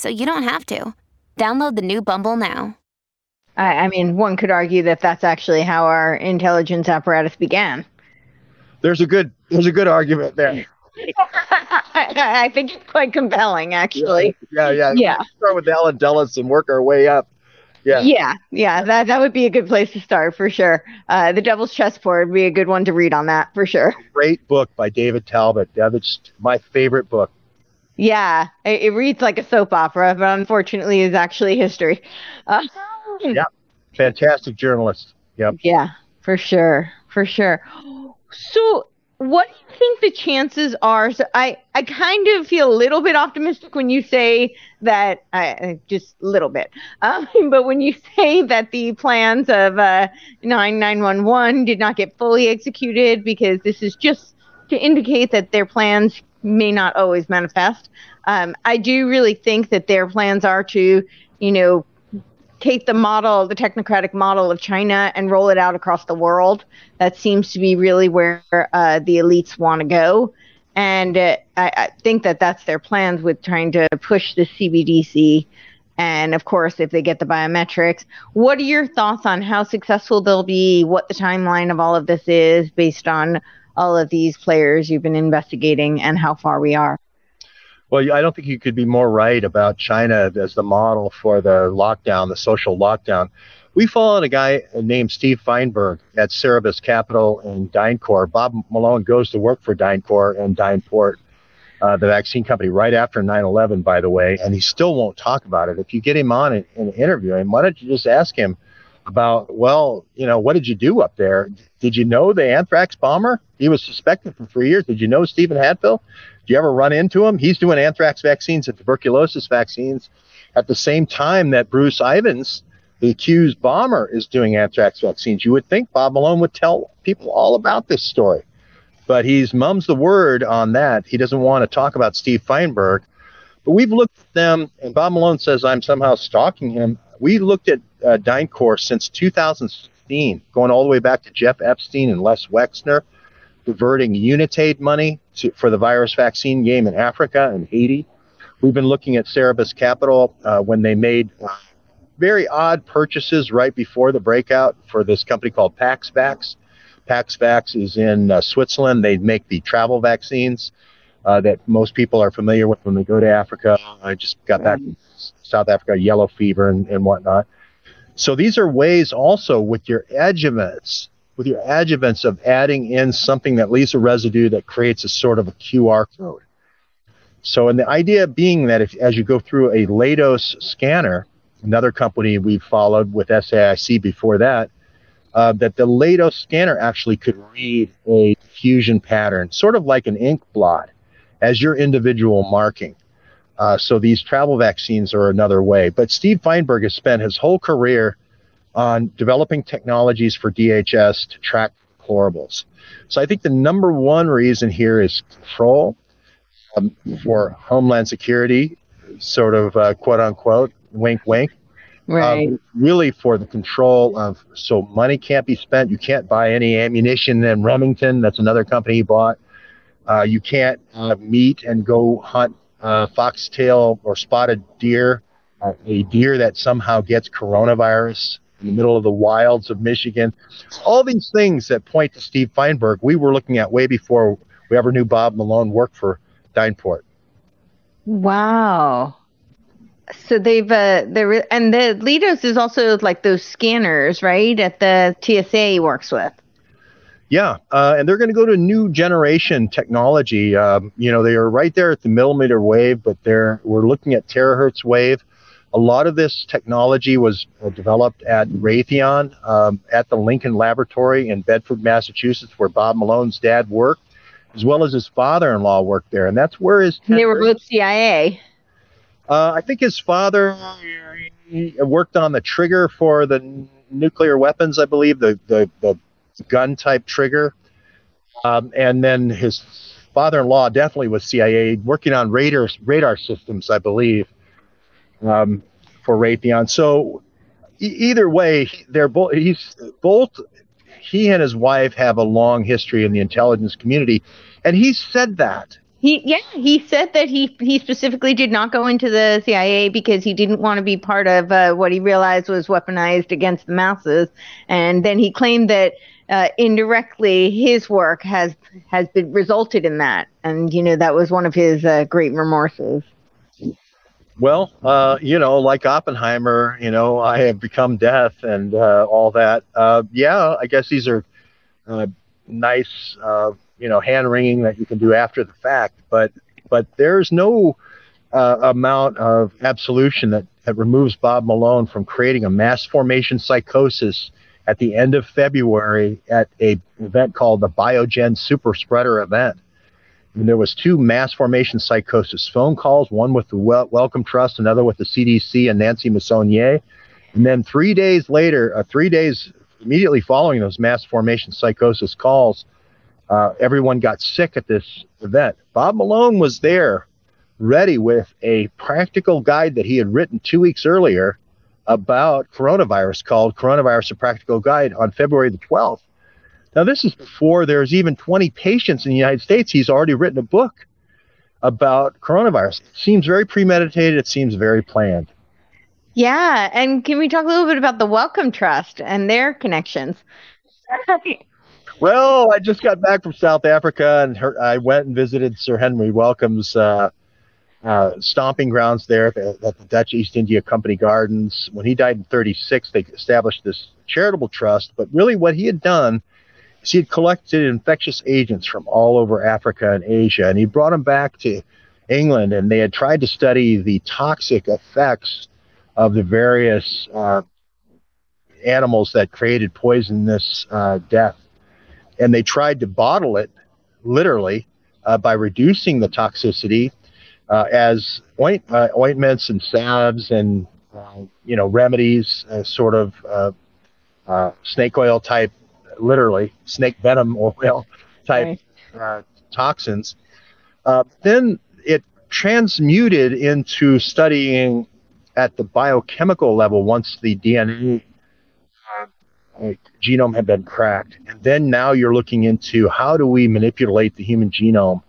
Speaker 3: so you don't have to. Download the new Bumble now.
Speaker 1: I, I mean, one could argue that that's actually how our intelligence apparatus began.
Speaker 2: There's a good there's a good argument there.
Speaker 1: I, I think it's quite compelling, actually.
Speaker 2: Yeah, yeah.
Speaker 1: Yeah.
Speaker 2: Start with Allen Dulles and work our way up. Yeah.
Speaker 1: Yeah, yeah, that that would be a good place to start for sure. Uh, the Devil's Chessboard would be a good one to read on that for sure.
Speaker 2: Great book by David Talbot. That's my favorite book.
Speaker 1: Yeah, it, it reads like a soap opera, but unfortunately is actually history. Uh,
Speaker 2: yeah, fantastic journalist. Yep.
Speaker 1: Yeah, for sure, for sure. So what do you think the chances are? So I, I kind of feel a little bit optimistic when you say that, uh, just a little bit. Um, but when you say that the plans of uh, 9911 did not get fully executed because this is just to indicate that their plans may not always manifest. Um, I do really think that their plans are to, you know, take the model, the technocratic model of China, and roll it out across the world. That seems to be really where uh, the elites want to go. And uh, I, I, think that that's their plans with trying to push the CBDC. And of course, if they get the biometrics, what are your thoughts on how successful they'll be, what the timeline of all of this is based on all of these players you've been investigating, and how far we are?
Speaker 2: Well, I don't think you could be more right about China as the model for the lockdown, the social lockdown. We followed a guy named Steve Feinberg at Cerberus Capital and DynCorp. Bob Malone goes to work for DynCorp and Dynport, uh, the vaccine company, right after 9 11, by the way, and he still won't talk about it. If you get him on and, and interview him, why don't you just ask him about, well, you know, what did you do up there? Did you know the anthrax bomber? He was suspected for three years. Did you know Stephen Hatfill? Do you ever run into him? He's doing anthrax vaccines and tuberculosis vaccines at the same time that Bruce Ivins, the accused bomber, is doing anthrax vaccines. You would think Bob Malone would tell people all about this story, but he's mums the word on that. He doesn't want to talk about Steve Feinberg. But we've looked at them, and Bob Malone says I'm somehow stalking him. We looked at uh, DynCorp since 2016, going all the way back to Jeff Epstein and Les Wexner diverting Unitaid money to, for the virus vaccine game in Africa and Haiti. We've been looking at Cerberus Capital uh, when they made very odd purchases right before the breakout for this company called PaxVax. PaxVax is in uh, Switzerland. They make the travel vaccines uh, that most people are familiar with when they go to Africa. I just got back from South Africa, yellow fever and, and whatnot. So these are ways also with your adjuvants with your adjuvants of adding in something that leaves a residue that creates a sort of a QR code. So, and the idea being that if as you go through a Leidos scanner, another company we've followed with SAIC before that, uh, that the Leidos scanner actually could read a fusion pattern, sort of like an ink blot, as your individual marking. Uh, so these travel vaccines are another way. But Steve Feinberg has spent his whole career on developing technologies for DHS to track deplorables. So I think the number one reason here is control um, for Homeland Security, sort of uh, quote unquote, wink, wink.
Speaker 1: Right.
Speaker 2: Um, really for the control of, so money can't be spent. You can't buy any ammunition in Remington. That's another company he bought. Uh, you can't uh, meet and go hunt uh, foxtail or spotted deer, uh, a deer that somehow gets coronavirus in the middle of the wilds of Michigan. All these things that point to Steve Feinberg, we were looking at way before we ever knew Bob Malone worked for Dynport.
Speaker 1: Wow. So they've uh there and the Leidos is also like those scanners, right? At the TSA works with.
Speaker 2: Yeah, uh, and they're going to go to new generation technology. Um, you know, they are right there at the millimeter wave, but they're we're looking at terahertz wave. A lot of this technology was uh, developed at Raytheon um, at the Lincoln Laboratory in Bedford, Massachusetts, where Bob Malone's dad worked, as well as his father-in-law worked there, and that's where his.
Speaker 1: They were both CIA.
Speaker 2: Uh, I think his father worked on the trigger for the nuclear weapons. I believe the the, the gun type trigger. Um, and then his father-in-law definitely was CIA, working on radar radar systems, I believe, um, for Raytheon. So e- either way, they're both. He's both. He and his wife have a long history in the intelligence community, and he said that.
Speaker 1: He yeah, he said that he he specifically did not go into the CIA because he didn't want to be part of uh, what he realized was weaponized against the masses, and then he claimed that uh, indirectly his work has has been resulted in that, and you know that was one of his uh, great remorses.
Speaker 2: Well, uh, you know, like Oppenheimer, you know, I have become death and uh, all that. Uh, yeah, I guess these are uh, nice, you know, hand wringing that you can do after the fact, but but there's no amount of absolution that, that removes Bob Malone from creating a mass formation psychosis at the end of February at a event called the Biogen Super Spreader event. And there was two mass formation psychosis phone calls, one with the Wel- Wellcome Trust, another with the CDC and Nancy Messonnier. And then three days later, uh, three days immediately following those mass formation psychosis calls, uh, everyone got sick at this event. Bob Malone was there, ready with a practical guide that he had written two weeks earlier about coronavirus called Coronavirus A Practical Guide on February the 12th. Now, this is before there's even 20 patients in the United States. He's already written a book about coronavirus. It seems very premeditated. It seems very planned.
Speaker 1: Yeah, and can we talk a little bit about the Wellcome Trust and their connections?
Speaker 2: Well, I just got back from South Africa and her, I went and visited Sir Henry Wellcome's uh, uh, stomping grounds there at the, Dutch East India Company Gardens. When he died in 36, they established this charitable trust. But really, what he had done is he had collected infectious agents from all over Africa and Asia, and he brought them back to England, and they had tried to study the toxic effects of the various uh, animals that created poisonous uh, death. And they tried to bottle it literally uh, by reducing the toxicity uh, as oint, uh, ointments and salves and uh, you know remedies, uh, sort of uh, uh, snake oil type, literally snake venom oil type uh, toxins. Uh, then it transmuted into studying at the biochemical level once the DNA genome had been cracked. And then now you're looking into how do we manipulate the human genome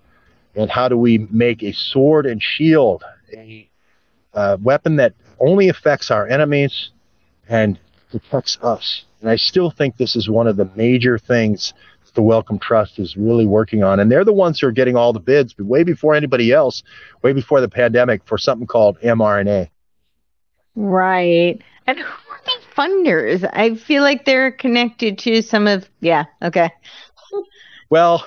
Speaker 2: and how do we make a sword and shield, a uh, weapon that only affects our enemies and protects us. And I still think this is one of the major things that the Wellcome Trust is really working on. And they're the ones who are getting all the bids way before anybody else, way before the pandemic, for something called mRNA.
Speaker 1: Right. And who are the funders? I feel like they're connected to some of, yeah, okay.
Speaker 2: Well,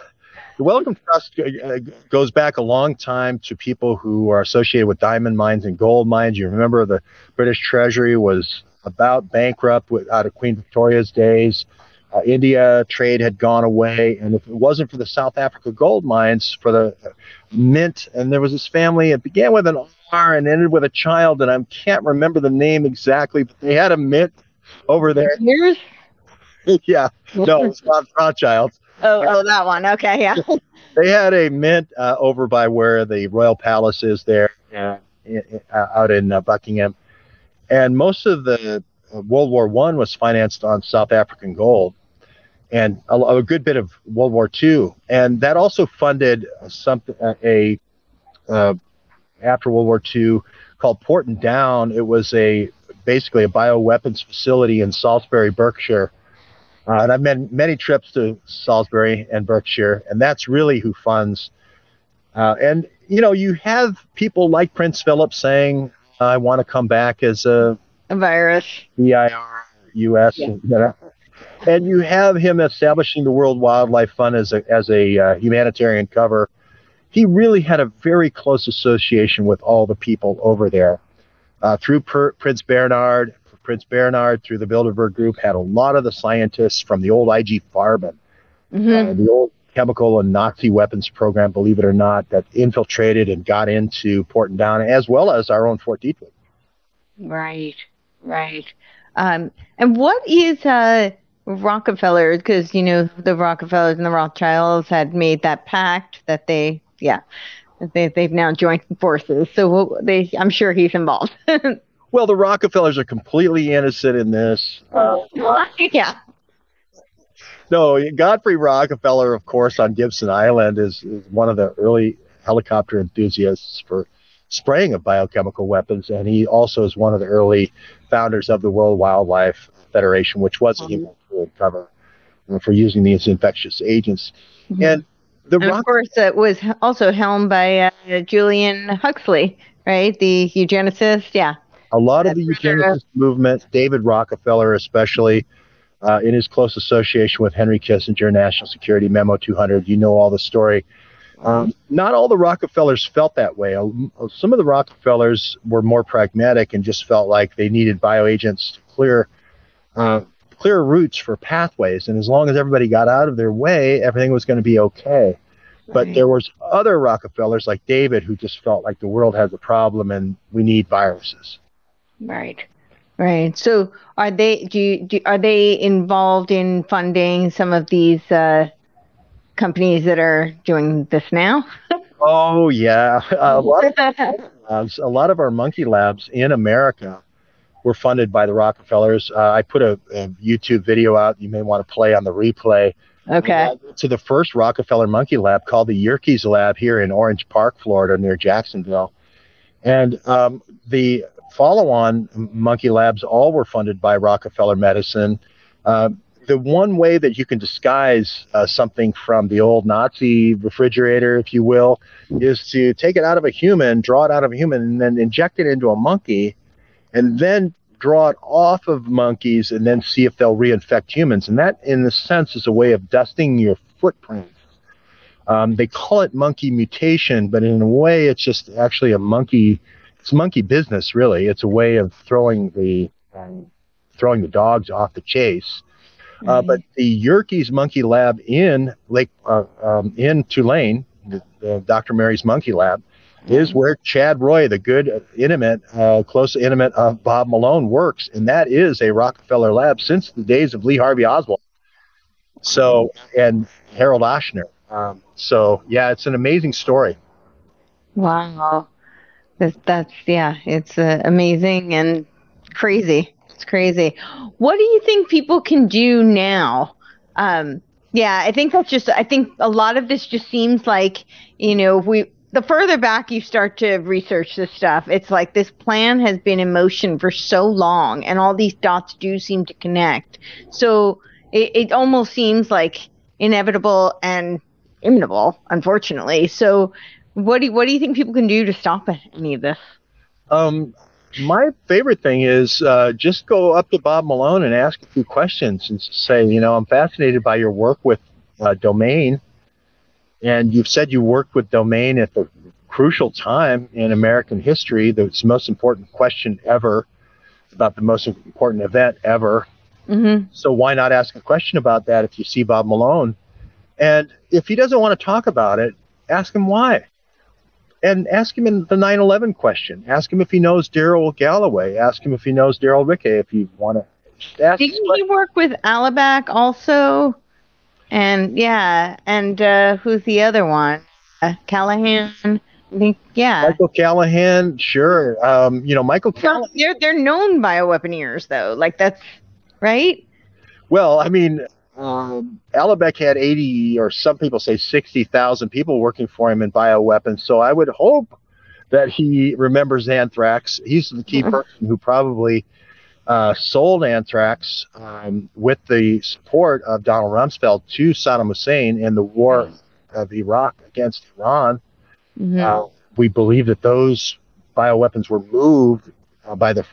Speaker 2: the Wellcome Trust uh, goes back a long time to people who are associated with diamond mines and gold mines. You remember the British Treasury was about bankrupt with, out of Queen Victoria's days. Uh, India trade had gone away, and if it wasn't for the South Africa gold mines, for the mint, and there was this family. It began with an R and ended with a child, and I can't remember the name exactly, but they had a mint over there.
Speaker 1: Here's
Speaker 2: yeah, no, it's not Rothschilds.
Speaker 1: Oh, oh, that one. Okay, yeah.
Speaker 2: they had a mint uh, over by where the royal palace is there, uh, out in uh, Buckingham, and most of the uh, World War One was financed on South African gold, and a, a, good bit of World War Two, and that also funded something a uh, after World War Two called Porton Down. It was a basically a bioweapons facility in Salisbury, Berkshire. Uh, and I've made many trips to Salisbury and Berkshire, and that's really who funds. Uh, and you know, you have people like Prince Philip saying, "I want to come back as a,
Speaker 1: a virus,
Speaker 2: VIR, US," yeah. you know? and you have him establishing the World Wildlife Fund as a as a uh, humanitarian cover he really had a very close association with all the people over there. Uh, through per- Prince Bernhard, Prince Bernhard, through the Bilderberg Group, had a lot of the scientists from the old IG Farben, mm-hmm. uh, the old chemical and Nazi weapons program, believe it or not, that infiltrated and got into Porton Down, as well as our own Fort Detrick.
Speaker 1: Right, right. Um, and what is uh, Rockefeller? Because you know the Rockefellers and the Rothschilds had made that pact that they yeah, they, they've now joined forces. So they, I'm sure he's involved.
Speaker 2: well, the Rockefellers are completely innocent in this.
Speaker 1: Yeah.
Speaker 2: No, Godfrey Rockefeller, of course, on Gibson Island is, is one of the early helicopter enthusiasts for spraying of biochemical weapons, and he also is one of the early founders of the World Wildlife Federation, which was a human cover for using these infectious agents. Mm-hmm. And
Speaker 1: the and rock- of course, it was also helmed by uh, Julian Huxley, right? The eugenicist. Yeah.
Speaker 2: A lot of the eugenicist movement, David Rockefeller especially, uh, in his close association with Henry Kissinger, National Security Memo 200. You know all the story. Um, not all the Rockefellers felt that way. Some of the Rockefellers were more pragmatic and just felt like they needed bioagents to clear uh, clear routes for pathways, and as long as everybody got out of their way, everything was going to be okay. But right. there was other Rockefellers like David who just felt like the world has a problem and we need viruses.
Speaker 1: Right. Right. So are they do, you, do are they involved in funding some of these uh, companies that are doing this now?
Speaker 2: oh yeah, a lot of a lot of our monkey labs in America were funded by the Rockefellers. Uh, I put a, a, YouTube video out. You may want to play on the replay.
Speaker 1: Okay.
Speaker 2: to the first Rockefeller Monkey Lab called the Yerkes Lab here in Orange Park, Florida, near Jacksonville. And um, the follow-on monkey labs all were funded by Rockefeller Medicine. Uh, the one way that you can disguise uh, something from the old Nazi refrigerator, if you will, is to take it out of a human, draw it out of a human, and then inject it into a monkey and then draw it off of monkeys and then see if they'll reinfect humans. And that, in a sense, is a way of dusting your footprints. Um, they call it monkey mutation, but in a way, it's just actually a monkey. It's monkey business, really. It's a way of throwing the um, throwing the dogs off the chase. Uh, but the Yerkes Monkey Lab in Lake uh, um, in Tulane, the, the Dr. Mary's Monkey Lab, is where Chad Roy, the good intimate, uh, close intimate of Bob Malone, works, and that is a Rockefeller lab since the days of Lee Harvey Oswald. So and Harold Ochsner. Um, so yeah, it's an amazing story.
Speaker 1: Wow, that's, that's yeah, it's uh, amazing and crazy. It's crazy. What do you think people can do now? Um, yeah, I think that's just. I think a lot of this just seems like you know we the further back you start to research this stuff, it's like this plan has been in motion for so long, and all these dots do seem to connect. So it, it almost seems like inevitable and imminent, unfortunately. So, what do you, what do you think people can do to stop any of this?
Speaker 2: Um, my favorite thing is uh, just go up to Bob Malone and ask a few questions and say, you know, I'm fascinated by your work with uh, domain and you've said you worked with Domain at the crucial time in American history, the most important question ever about the most important event ever. Mm-hmm. So why not ask a question about that if you see Bob Malone? And if he doesn't want to talk about it, ask him why. And ask him in the 9 11 question. Ask him if he knows Daryl Galloway. Ask him if he knows Daryl Rickey if you want to
Speaker 1: Didn't he work with Alibek also? And yeah, and uh, who's the other one? Uh, Callahan. I think yeah.
Speaker 2: Michael Callahan, sure. Um, you know, Michael Callahan.
Speaker 1: They're they're known bioweaponeers though. Like that's right.
Speaker 2: Well, I mean, um, Alibek had 80, or some people say 60,000 people working for him in bioweapons. So I would hope that he remembers anthrax. He's the key mm-hmm. person who probably uh, sold anthrax um, with the support of Donald Rumsfeld to Saddam Hussein in the war of Iraq against Iran. Mm-hmm. Uh, we believe that those bioweapons were moved uh, by the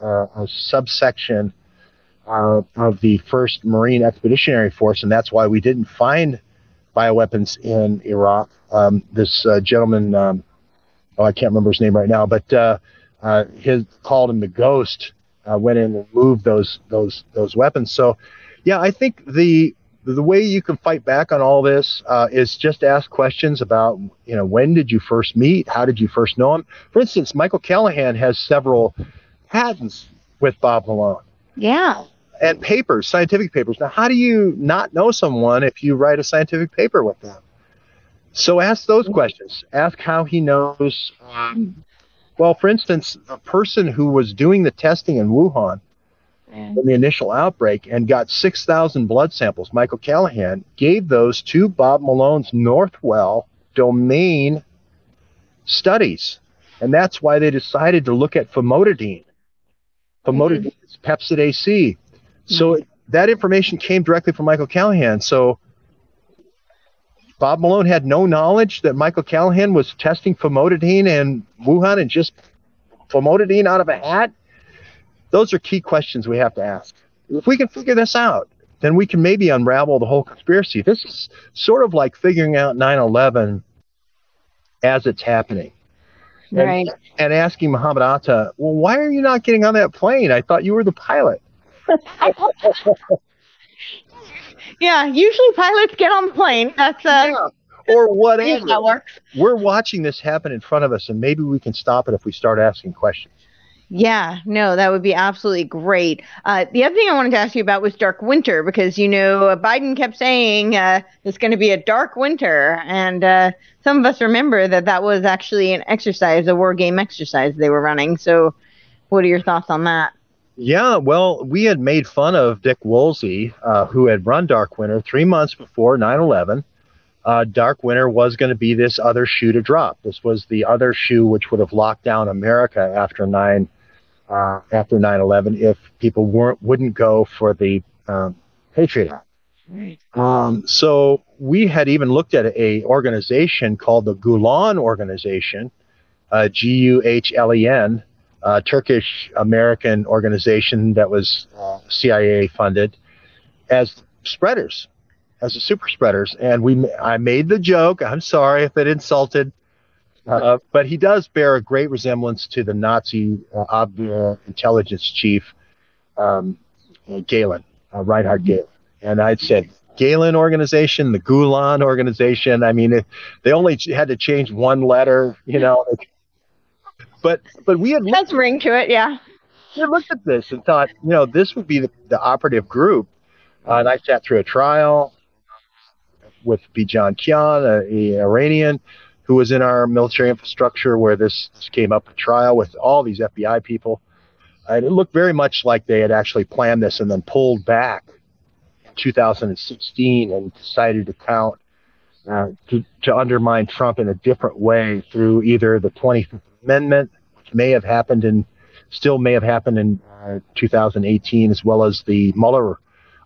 Speaker 2: uh, subsection uh, of the first Marine Expeditionary Force, and that's why we didn't find bioweapons in Iraq. Um, this uh, gentleman, um, oh, I can't remember his name right now, but uh, uh, his called him the Ghost. Uh, went in and moved those those those weapons. So, yeah, I think the the way you can fight back on all this uh, is just ask questions about, you know, when did you first meet? How did you first know him? For instance, Michael Callahan has several patents with Bob Malone.
Speaker 1: Yeah
Speaker 2: and papers, scientific papers. Now, how do you not know someone if you write a scientific paper with them? So ask those questions. Ask how he knows. Um, well, for instance, the person who was doing the testing in Wuhan in the initial outbreak and got 6,000 blood samples, Michael Callahan, gave those to Bob Malone's Northwell domain studies. And that's why they decided to look at famotidine. Famotidine mm-hmm. is Pepcid AC. So mm-hmm. that information came directly from Michael Callahan. So Bob Malone had no knowledge that Michael Callahan was testing famotidine and Wuhan and just famotidine out of a hat. Those are key questions we have to ask. If we can figure this out, then we can maybe unravel the whole conspiracy. This is sort of like figuring out 9 11 as it's happening.
Speaker 1: Right.
Speaker 2: And, and asking Muhammad Atta, well, why are you not getting on that plane? I thought you were the pilot.
Speaker 1: Yeah, usually pilots get on the plane. That's uh,
Speaker 2: yeah. or whatever.
Speaker 1: That works.
Speaker 2: We're watching this happen in front of us, and maybe we can stop it if we start asking questions.
Speaker 1: Yeah, no, that would be absolutely great. Uh, the other thing I wanted to ask you about was dark winter because you know Biden kept saying uh, it's going to be a dark winter, and uh, some of us remember that that was actually an exercise, a war game exercise they were running. So, what are your thoughts on that?
Speaker 2: Yeah, well, we had made fun of Dick Woolsey, uh, who had run Dark Winter three months before 9 11. Uh, Dark Winter was going to be this other shoe to drop. This was the other shoe which would have locked down America after 9 uh, after 9/11 if people weren't wouldn't go for the um, Patriot Act. Um, so we had even looked at a organization called the Gulen Organization, uh, G U H L E N, uh, Turkish American organization that was uh, CIA funded as spreaders, as the super spreaders. And we, I made the joke. I'm sorry if it insulted, uh, but he does bear a great resemblance to the Nazi uh, intelligence chief, um, uh, Reinhard Gehlen. And I'd said, Gehlen organization, the Gulen organization. I mean, it, they only had to change one letter, you know. But but we had
Speaker 1: looked, ring to it, yeah.
Speaker 2: We looked at this and thought, you know, this would be the, the operative group. Uh, and I sat through a trial with Bijan Kian, a, a Iranian who was in our military infrastructure where this, this came up a trial with all these FBI people. And it looked very much like they had actually planned this and then pulled back in 2016 and decided to count uh, to, to undermine Trump in a different way through either the 25th Amendment, which may have happened in, still may have happened in uh, 2018, as well as the Mueller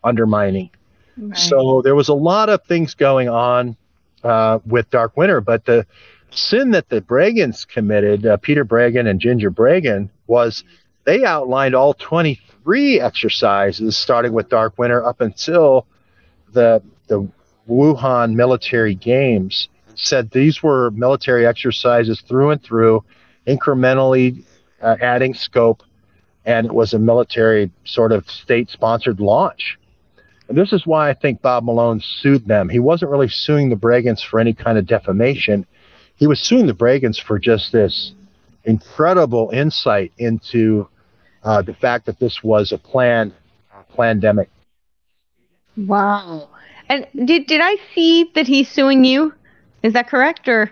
Speaker 2: undermining. Right. So there was a lot of things going on uh, with Dark Winter, but the sin that the Breggins committed, uh, Peter Breggin and Ginger Breggin, was they outlined all 23 exercises, starting with Dark Winter up until the the Wuhan military games. Said these were military exercises through and through incrementally uh, adding scope, and it was a military sort of state sponsored launch. And this is why I think Bob Malone sued them. He wasn't really suing the Breggins for any kind of defamation. He was suing the Breggins for just this incredible insight into uh, the fact that this was a planned pandemic.
Speaker 1: Wow. And did did I see that he's suing you? Is that correct or?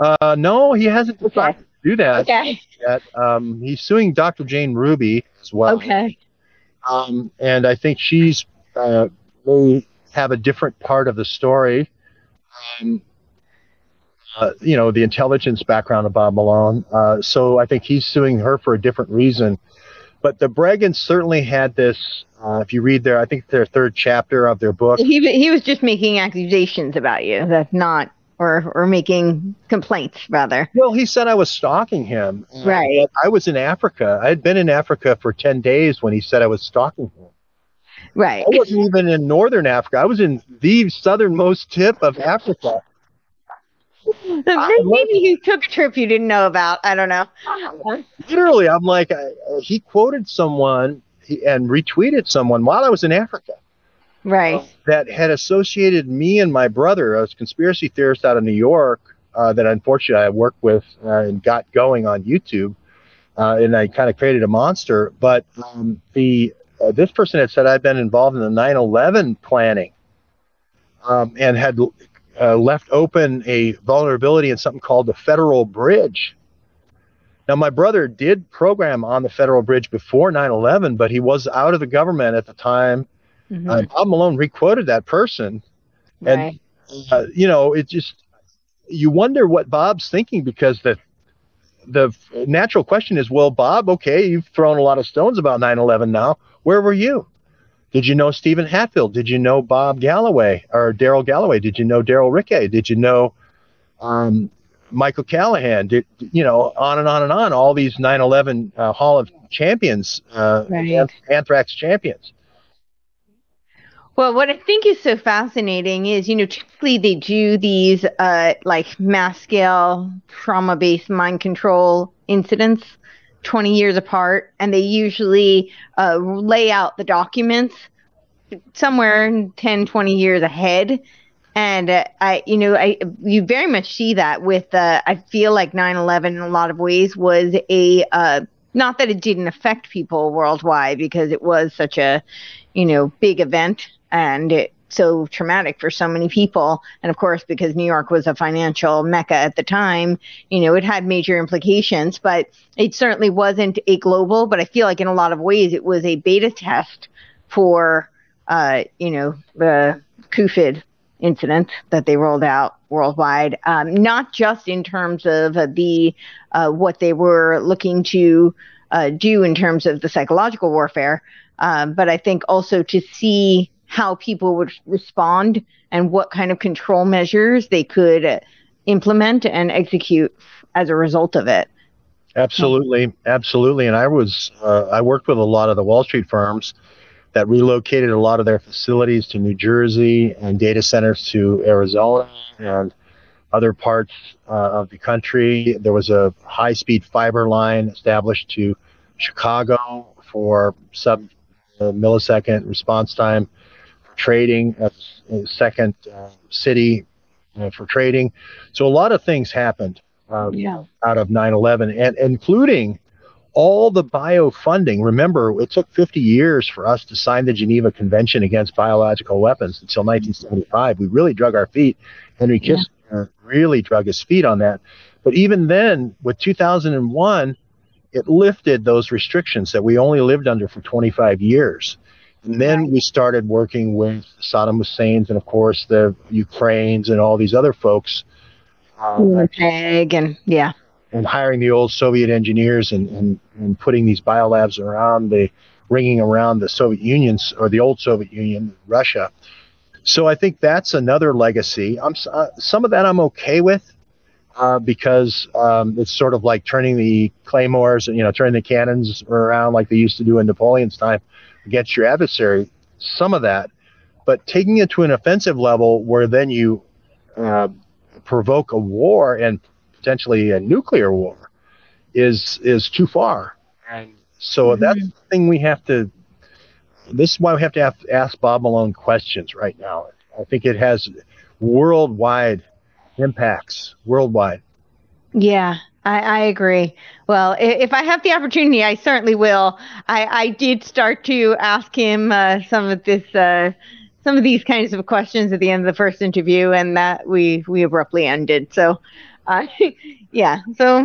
Speaker 2: Uh, no, he hasn't decided to do that
Speaker 1: Okay.
Speaker 2: yet. Um, he's suing Dr. Jane Ruby as well.
Speaker 1: Okay.
Speaker 2: Um, and I think she's uh, may have a different part of the story. Um, uh, you know, the intelligence background of Bob Malone. Uh, so I think he's suing her for a different reason. But the Breggins certainly had this. Uh, if you read their, I think their third chapter of their book.
Speaker 1: He he was just making accusations about you. That's not or or making complaints rather.
Speaker 2: Well, he said I was stalking him.
Speaker 1: Right.
Speaker 2: I was in Africa. I had been in Africa for 10 days when he said I was stalking him.
Speaker 1: Right.
Speaker 2: I wasn't even in northern Africa. I was in the southernmost tip of Africa.
Speaker 1: Maybe he took a trip you didn't know about. I don't know.
Speaker 2: Literally, I'm like, I, he quoted someone he- and retweeted someone while I was in Africa
Speaker 1: Right.
Speaker 2: that had associated me and my brother, a conspiracy theorist out of New York, uh, that unfortunately I worked with uh, and got going on YouTube. Uh, and I kind of created a monster. But um, the uh, this person had said I'd been involved in the 9/11 planning um, and had uh, left open a vulnerability in something called the Federal Bridge. Now, my brother did program on the Federal Bridge before 9/11, but he was out of the government at the time.
Speaker 1: Mhm.
Speaker 2: Uh, Bob Malone requoted that person, and
Speaker 1: right.
Speaker 2: uh, you know, it just you wonder what Bob's thinking because the the natural question is, well, Bob, okay, you've thrown a lot of stones about 9/11 now. Where were you? Did you know Stephen Hatfill? Did you know Bob Galloway or Daryl Galloway? Did you know Daryl Rickey? Did you know um, Michael Callahan? Did you know on and on and on? All these 9/11 uh, Hall of Champions, uh,
Speaker 1: Right.
Speaker 2: Anthrax champions.
Speaker 1: Well, what I think is so fascinating is, you know, typically they do these uh, like mass scale trauma based mind control incidents 20 years apart, and they usually uh, lay out the documents somewhere 10, 20 years ahead. And uh, I, you know, I you very much see that with. Uh, I feel like 9/11 in a lot of ways was a uh, not that it didn't affect people worldwide because it was such a, you know, big event and it so traumatic for so many people. And of course, because New York was a financial mecca at the time, you know, it had major implications. But it certainly wasn't a global. But I feel like in a lot of ways it was a beta test for, uh, you know, the CUFID incident that they rolled out worldwide, um, not just in terms of uh, the uh, what they were looking to uh, do in terms of the psychological warfare, um, but I think also to see how people would respond and what kind of control measures they could uh, implement and execute as a result of it.
Speaker 2: Absolutely, absolutely. And I was uh, I worked with a lot of the Wall Street firms that relocated a lot of their facilities to New Jersey and data centers to Arizona and other parts uh, of the country. There was a high-speed fiber line established to Chicago for sub uh, millisecond response time trading. A second uh, city uh, for trading. So a lot of things happened um,
Speaker 1: Yeah.
Speaker 2: out of 9/11, and including all the bio funding. Remember, it took 50 years for us to sign the Geneva Convention against biological weapons until 1975. We really drug our feet. Henry
Speaker 1: Yeah.
Speaker 2: Kissinger really drug his feet on that. But even then, with 2001, it lifted those restrictions that we only lived under for 25 years. And then we started working with Saddam Hussein's and, of course, the Ukraines and all these other folks. Uh,
Speaker 1: and yeah.
Speaker 2: and hiring the old Soviet engineers and, and, and putting these biolabs around the ringing around the Soviet Union's or the old Soviet Union, Russia. So I think that's another legacy. I'm uh, some of that I'm okay with uh, because um, it's sort of like turning the claymores, you know, turning the cannons around like they used to do in Napoleon's time against your adversary. Some of that, but taking it to an offensive level where then you uh, provoke a war and potentially a nuclear war is is too far. And so that's the thing we have to. This is why we have to have, ask Bob Malone questions right now. I think it has worldwide impacts. Worldwide.
Speaker 1: Yeah. I, I agree. Well, if, I have the opportunity, I certainly will. I, I did start to ask him uh, some of this, uh, some of these kinds of questions at the end of the first interview, and that we we abruptly ended. So, uh, yeah. So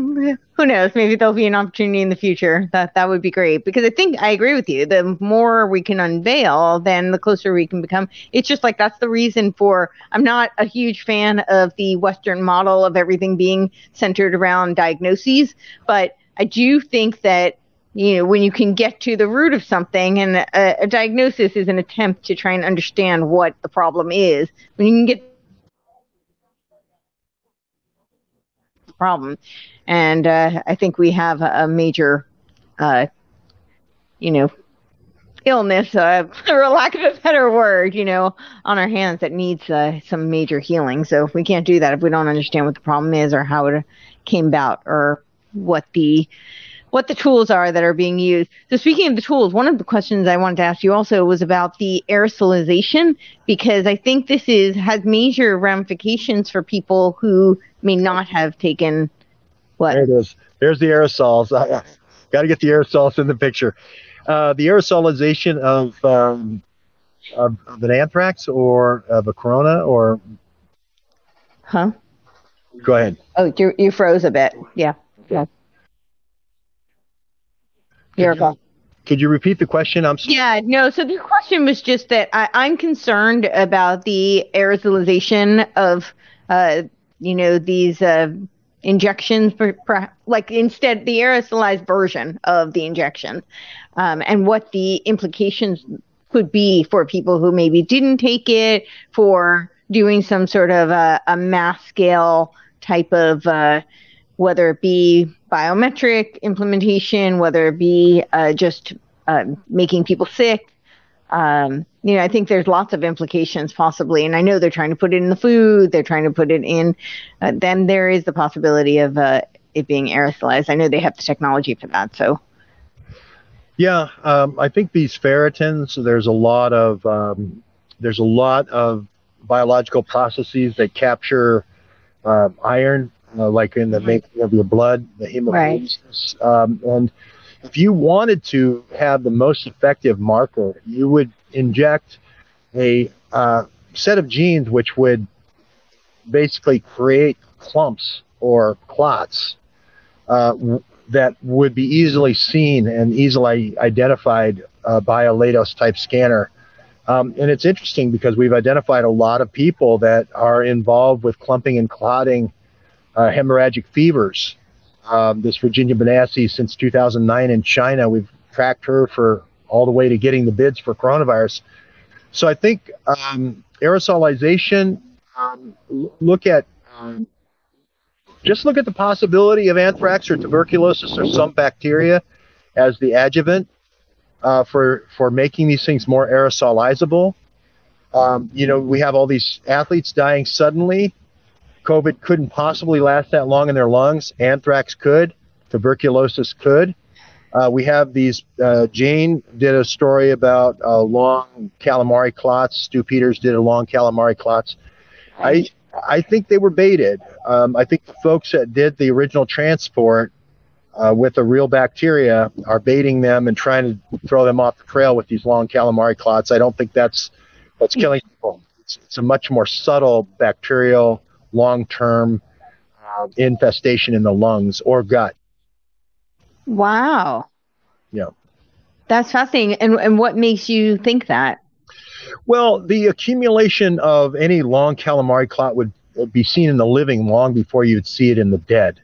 Speaker 1: who knows? Maybe there'll be an opportunity in the future. That that would be great because I think I agree with you. The more we can unveil, then the closer we can become. It's just like that's the reason for. I'm not a huge fan of the Western model of everything being centered around diagnoses, but I do think that you know when you can get to the root of something and a, a, diagnosis is an attempt to try and understand what the problem is when you can get problem. And uh, I think we have a, major, uh, you know, illness, uh, for lack of a better word, you know, on our hands that needs uh, some major healing. So we can't do that if we don't understand what the problem is or how it came about or what the what the tools are that are being used. So speaking of the tools, one of the questions I wanted to ask you also was about the aerosolization because I think this is has major ramifications for people who may not have taken what.
Speaker 2: There it is. There's the aerosols. Got to get the aerosols in the picture. Uh, the aerosolization of, um, of, of an anthrax or of a corona or.
Speaker 1: Huh?
Speaker 2: Go ahead.
Speaker 1: Oh, you you froze a bit. Yeah. Yeah.
Speaker 2: Here could, you, could you repeat the question? I'm
Speaker 1: sorry. Yeah, no. So the question was just that I, I'm concerned about the aerosolization of, uh, you know, these uh, injections, for, for, like instead the aerosolized version of the injection, um, and what the implications could be for people who maybe didn't take it, for doing some sort of a, a mass scale type of, uh, whether it be biometric implementation, whether it be uh, just uh, making people sick. Um, you know, I think there's lots of implications possibly, and I know they're trying to put it in the food. They're trying to put it in. Uh, then there is the possibility of uh, it being aerosolized. I know they have the technology for that. So.
Speaker 2: Yeah, um, I think these ferritins. There's a lot of um, there's a lot of biological processes that capture uh, iron uh, like in the making of your blood, the hemoglobin. Right. Um, and if you wanted to have the most effective marker, you would inject a uh, set of genes which would basically create clumps or clots uh, w- that would be easily seen and easily identified uh, by a Leidos type scanner. Um, and it's interesting because we've identified a lot of people that are involved with clumping and clotting uh, hemorrhagic fevers. Um, this Virginia Bonacci since 2009 in China. We've tracked her for all the way to getting the bids for coronavirus. So I think um, aerosolization. Um, look at um, just look at the possibility of anthrax or tuberculosis or some bacteria as the adjuvant uh, for for making these things more aerosolizable. Um, you know, we have all these athletes dying suddenly COVID couldn't possibly last that long in their lungs. Anthrax could. Tuberculosis could. Uh, we have these. Uh, Jane did a story about uh, long calamari clots. Stu Peters did a long calamari clots. I I think they were baited. Um, I think the folks that did the original transport uh, with the real bacteria are baiting them and trying to throw them off the trail with these long calamari clots. I don't think that's that's killing people. It's, it's a much more subtle bacterial long term uh, infestation in the lungs or gut.
Speaker 1: Wow.
Speaker 2: Yeah.
Speaker 1: That's fascinating. And, and what makes you think that?
Speaker 2: Well, the accumulation of any long calamari clot would be seen in the living long before you'd see it in the dead.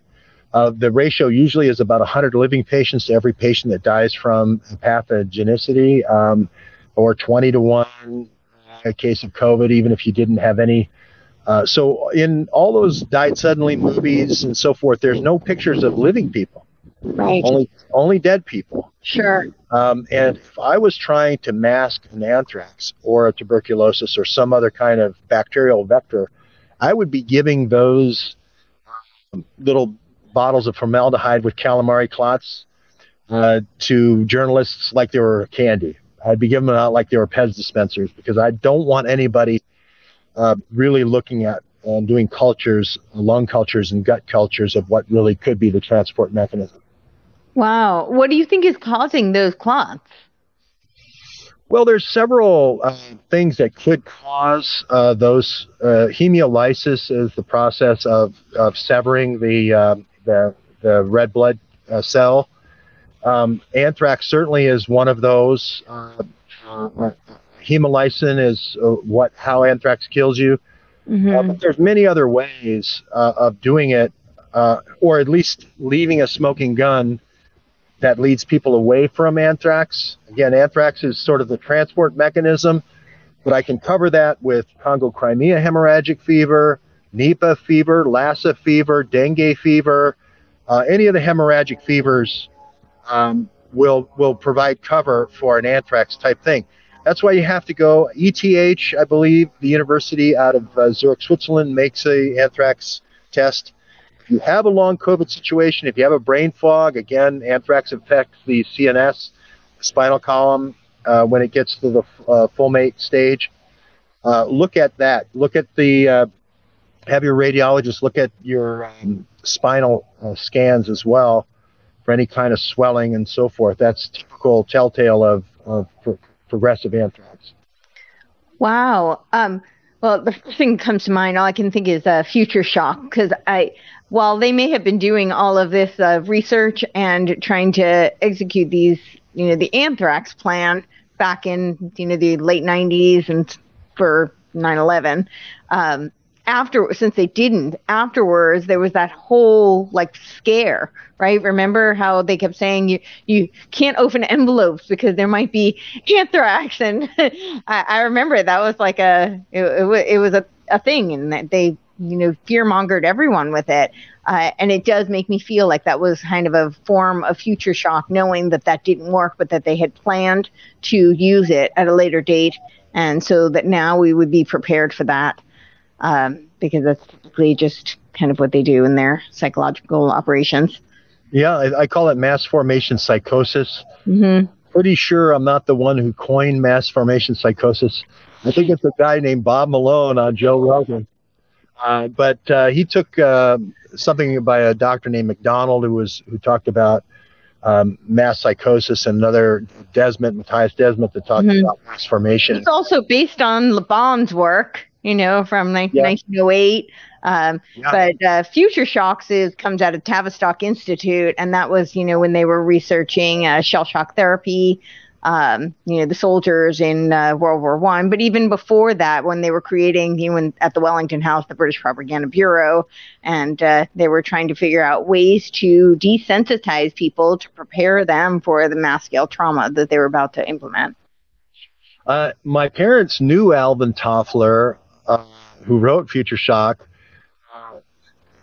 Speaker 2: Uh, the ratio usually is about 100 living patients to every patient that dies from pathogenicity, um, or 20 to 1 a case of COVID, even if you didn't have any uh, so in all those died suddenly movies and so forth, there's no pictures of living people.
Speaker 1: Right.
Speaker 2: Only only dead people.
Speaker 1: Sure.
Speaker 2: Um, and if I was trying to mask an anthrax or a tuberculosis or some other kind of bacterial vector, I would be giving those um, little bottles of formaldehyde with calamari clots uh, to journalists like they were candy. I'd be giving them out like they were Pez dispensers because I don't want anybody uh, really looking at and doing cultures, lung cultures and gut cultures of what really could be the transport mechanism.
Speaker 1: Wow. What do you think is causing those clots?
Speaker 2: Well, there's several uh, things that could cause uh, those. Uh, hemolysis is the process of, of severing the, uh, the, the red blood uh, cell. Um, anthrax certainly is one of those. Uh, hemolysin is what how anthrax kills you. Mm-hmm. but there's many other ways of doing it, or at least leaving a smoking gun that leads people away from anthrax. Again, anthrax is sort of the transport mechanism, but I can cover that with Congo Crimea hemorrhagic fever, Nipah fever, Lassa fever, dengue fever, uh, any of the hemorrhagic fevers um, will will provide cover for an anthrax type thing. That's why you have to go. ETH, I believe, the university out of uh, Zurich, Switzerland, makes a anthrax test. If you have a long COVID situation, if you have a brain fog, again, anthrax affects the CNS, spinal column, uh, when it gets to the uh, fulminate stage. Uh, look at that. Look at the, uh, have your radiologist look at your um, spinal uh, scans as well for any kind of swelling and so forth. That's typical telltale of, of progressive anthrax.
Speaker 1: Wow. Um, well, the first thing that comes to mind, all I can think is uh, future shock because I, while they may have been doing all of this uh, research and trying to execute these, you know, the anthrax plan back in, you know, the late 90s and for 9/11, um, after since they didn't afterwards there was that whole like scare right remember how they kept saying you you can't open envelopes because there might be anthrax and I, I remember that was like a it, it, it was a, a thing and that they you know, fear mongered everyone with it. Uh, and it does make me feel like that was kind of a form of future shock, knowing that that didn't work, but that they had planned to use it at a later date. And so that now we would be prepared for that um, because that's typically just kind of what they do in their psychological operations.
Speaker 2: Yeah, I, I call it mass formation psychosis. Mm-hmm. Pretty sure I'm not the one who coined mass formation psychosis. I think it's a guy named Bob Malone on Joe Rogan. Uh, but uh, he took uh, something by a doctor named McDonald who was who talked about um, mass psychosis and another Desmet, Mattias Desmet, that talked mm-hmm. about mass formation.
Speaker 1: It's also based on Le Bon's work, you know, from yeah. 1908. Um, yeah. But uh, Future Shocks is comes out of Tavistock Institute, and that was, you know, when they were researching uh, shell shock therapy, um, you know, the soldiers in uh, World War One. But even before that, when they were creating, you know, at the Wellington House, the British Propaganda Bureau, and uh, they were trying to figure out ways to desensitize people to prepare them for the mass scale trauma that they were about to implement.
Speaker 2: Uh, my parents knew Alvin Toffler, uh, who wrote Future Shock.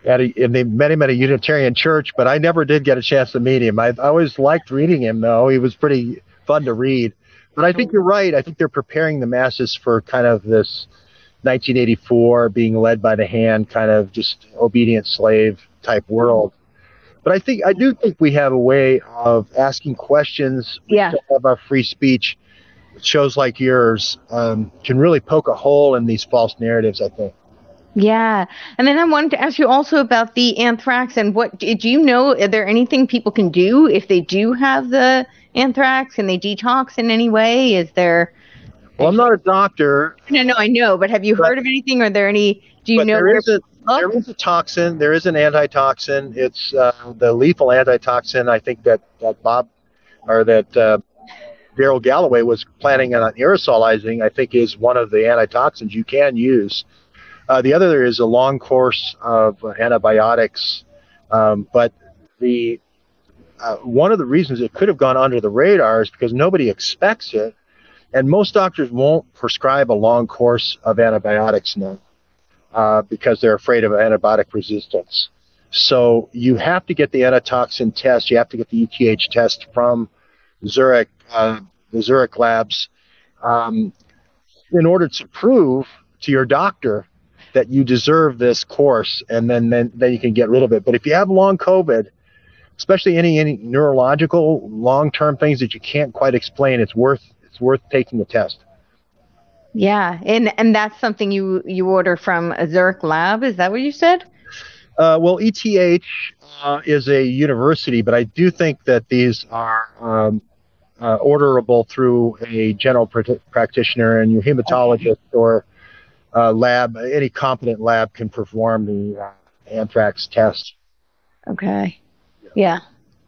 Speaker 2: At a, and they met him at a Unitarian church, but I never did get a chance to meet him. I, I always liked reading him, though. He was pretty fun to read. But I think you're right. I think they're preparing the masses for kind of this 1984 being led by the hand, kind of just obedient slave type world. But I think I do think we have a way of asking questions.
Speaker 1: Yeah.
Speaker 2: Our free speech. Shows like yours um, can really poke a hole in these false narratives. I think.
Speaker 1: Yeah. And then I wanted to ask you also about the anthrax and what did you know? Are there anything people can do if they do have the anthrax? Can they detox in any way? Is there.
Speaker 2: Well, I'm not a doctor.
Speaker 1: No, no, I know. But have you heard of anything? Are there any. Do you know
Speaker 2: there is, a, there is a toxin. There is an antitoxin. It's uh, the lethal antitoxin. I think that, that Bob or that uh, Darrell Galloway was planning on aerosolizing, I think is one of the antitoxins you can use. Uh, the other is a long course of antibiotics, um, but the uh, one of the reasons it could have gone under the radar is because nobody expects it, and most doctors won't prescribe a long course of antibiotics now uh, because they're afraid of antibiotic resistance. So you have to get the antitoxin test. You have to get the ETH test from Zurich, uh, the Zurich labs, um, in order to prove to your doctor that you deserve this course, and then, then then you can get rid of it. But if you have long COVID, especially any any neurological long term things that you can't quite explain, it's worth it's worth taking the test.
Speaker 1: Yeah, and and that's something you you order from a Zurich Lab. Is that what you said?
Speaker 2: Uh, well, ETH uh, is a university, but I do think that these are um, uh, orderable through a general pr- practitioner and your hematologist or uh, lab. Any competent lab can perform the uh, anthrax test.
Speaker 1: Okay. Yeah.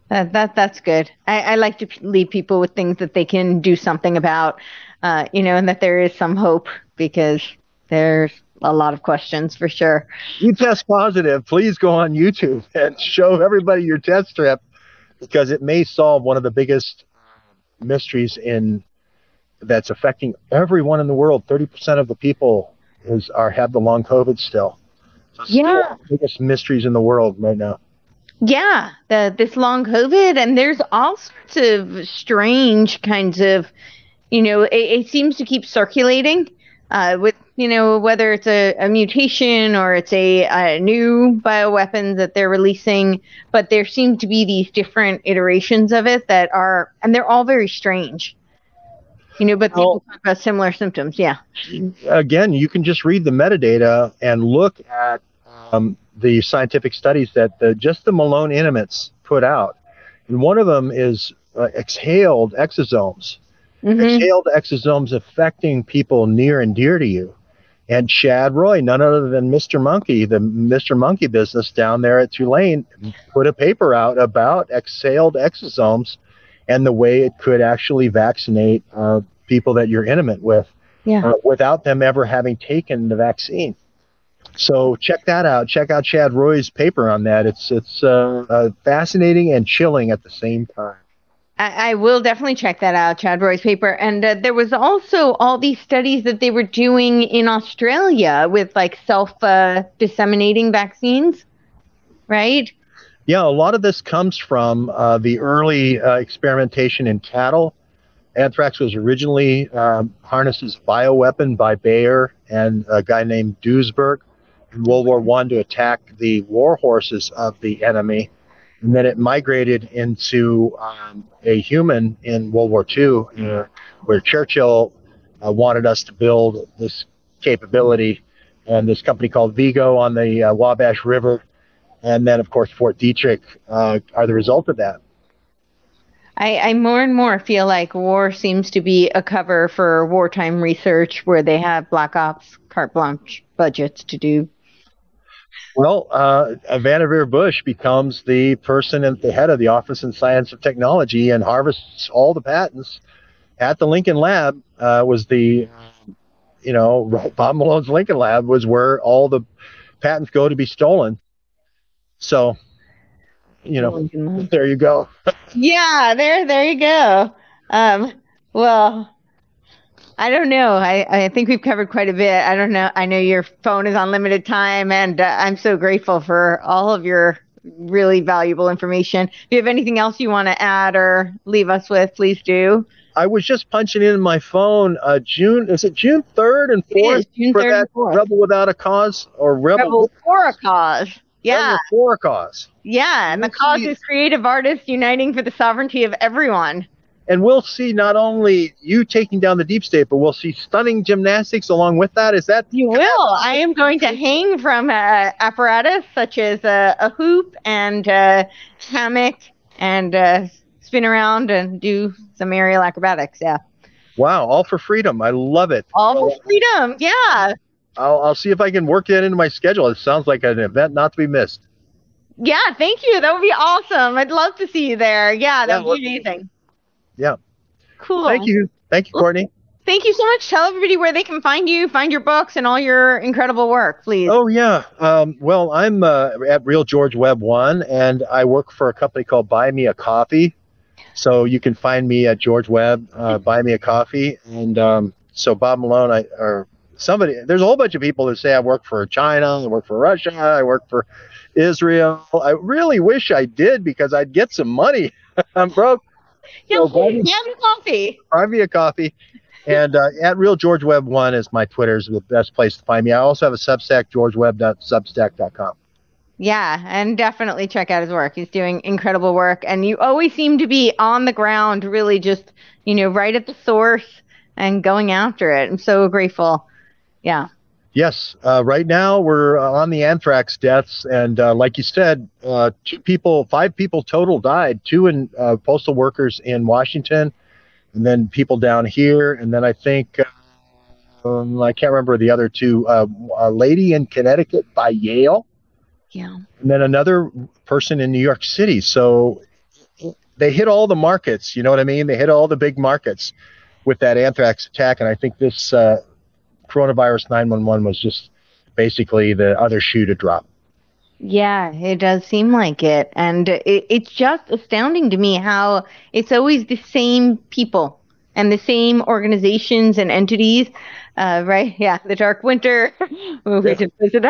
Speaker 1: That, that that's good. I, I like to leave people with things that they can do something about, uh, you know, and that there is some hope because there's a lot of questions for sure.
Speaker 2: You test positive, please go on YouTube and show everybody your test strip because it may solve one of the biggest mysteries in that's affecting everyone in the world. Thirty percent of the people is are have the long COVID still. So
Speaker 1: yeah,
Speaker 2: still biggest mysteries in the world right now.
Speaker 1: Yeah, the this long COVID, and there's all sorts of strange kinds of, you know, it, it seems to keep circulating uh, with you know whether it's a, a mutation or it's a, a new bioweapon that they're releasing but there seem to be these different iterations of it that are and they're all very strange you know but talk about similar symptoms yeah
Speaker 2: again you can just read the metadata and look at um, the scientific studies that the, just the malone intimates put out and one of them is uh, exhaled exosomes mm-hmm. exhaled exosomes affecting people near and dear to you. And Chad Roy, none other than Mr. Monkey, the Mr. Monkey business down there at Tulane, put a paper out about exhaled exosomes and the way it could actually vaccinate uh, people that you're intimate with
Speaker 1: yeah. uh,
Speaker 2: without them ever having taken the vaccine. So check that out. Check out Chad Roy's paper on that. It's it's uh, uh fascinating and chilling at the same time.
Speaker 1: I, I, will definitely check that out, Chad Roy's paper. And uh, there was also all these studies that they were doing in Australia with like self uh, disseminating vaccines, right?
Speaker 2: Yeah, a lot of this comes from uh, the early uh, experimentation in cattle. Anthrax was originally um, harnessed as bioweapon by Bayer and a guy named Duesberg in World War One to attack the war horses of the enemy and then it migrated into um, a human in World War II, uh, where Churchill uh, wanted us to build this capability, and this company called Vigo on the uh, Wabash River, and then of course Fort Detrick uh, are the result of that.
Speaker 1: I, I more and more feel like war seems to be a cover for wartime research, where they have black ops carte blanche budgets to do
Speaker 2: well, uh, Vannevar Bush becomes the person at the head of the Office in Science of Technology and harvests all the patents at the Lincoln Lab. Uh, was the, you know, Bob Malone's Lincoln Lab was where all the patents go to be stolen. So, you know, there you go.
Speaker 1: yeah, there, there you go. Um, well, I don't know. I, I think we've covered quite a bit. I don't know. I know your phone is on limited time, and uh, I'm so grateful for all of your really valuable information. If you have anything else you want to add or leave us with, please do.
Speaker 2: I was just punching in my phone. Uh, June is it June third and fourth
Speaker 1: for that
Speaker 2: Rebel Without a Cause or Rebel,
Speaker 1: Rebel for a Cause? Yeah, Rebel
Speaker 2: for a cause.
Speaker 1: Yeah, and the cause is creative artists uniting for the sovereignty of everyone
Speaker 2: and we'll see not only you taking down the deep state, but we'll see stunning gymnastics along with that. Is that
Speaker 1: you will? I am going to hang from uh, apparatus such as uh, a hoop and a hammock and uh, spin around and do some aerial acrobatics. Yeah.
Speaker 2: Wow! All for freedom. I love it.
Speaker 1: All for freedom. Yeah.
Speaker 2: I'll, I'll see if I can work that into my schedule. It sounds like an event not to be missed.
Speaker 1: Yeah, thank you. That would be awesome. I'd love to see you there. Yeah, that yeah, would be amazing.
Speaker 2: Yeah.
Speaker 1: Cool.
Speaker 2: Thank you. Thank you, Courtenay.
Speaker 1: Thank you so much. Tell everybody where they can find you, find your books, and all your incredible work, please.
Speaker 2: Oh yeah. Um, well, I'm uh, at Real George Webb One, and I work for a company called Buy Me a Coffee. So you can find me at George Webb, uh, Buy Me a Coffee, and um, so Bob Malone, I or somebody. There's a whole bunch of people that say I work for China, I work for Russia, I work for Israel. I really wish I did because I'd get some money. I'm broke.
Speaker 1: Yeah, so buy me, coffee.
Speaker 2: Buy me a coffee. And uh, at Real George Webb One is my Twitter is the best place to find me. I also have a Substack, georgewebb.substack.com.
Speaker 1: Yeah, and definitely check out his work. He's doing incredible work, and you always seem to be on the ground, really just you know right at the source, and going after it. I'm so grateful. Yeah.
Speaker 2: Yes. Uh, right now we're uh, on the anthrax deaths, and uh, like you said, uh, two people, five people total died. Two in uh, postal workers in Washington, and then people down here, and then I think um, I can't remember the other two. Uh, a lady in Connecticut by Yale.
Speaker 1: Yeah.
Speaker 2: And then another person in New York City. So they hit all the markets. You know what I mean? They hit all the big markets with that anthrax attack. And I think this uh, coronavirus 911 was just basically the other shoe to drop.
Speaker 1: Yeah, it does seem like it. And it, it's just astounding to me how it's always the same people and the same organizations and entities uh, right? Yeah, the Dark Winter movie yeah. to visit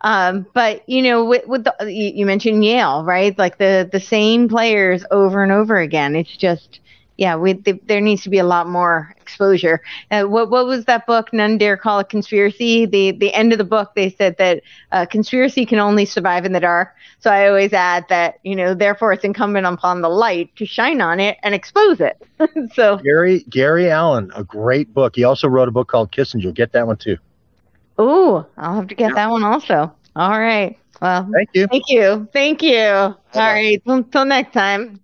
Speaker 1: um, but you know, with, with the, you mentioned Yale, right? Like the the same players over and over again. It's just yeah, we, the, there needs to be a lot more exposure. Uh, what what was that book? None dare call it conspiracy. The the end of the book, they said that uh, conspiracy can only survive in the dark. So I always add that you know, therefore, it's incumbent upon the light to shine on it and expose it. so
Speaker 2: Gary Gary Allen, a great book. He also wrote a book called Kissinger. Get that one too.
Speaker 1: Oh, I'll have to get that one also. All right. Well,
Speaker 2: thank you.
Speaker 1: Thank you. Thank you. All right. Until next time.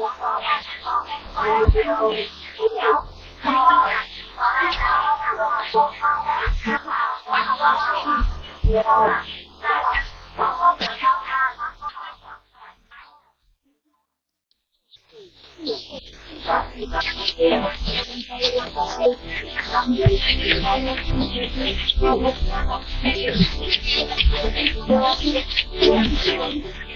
Speaker 4: for you.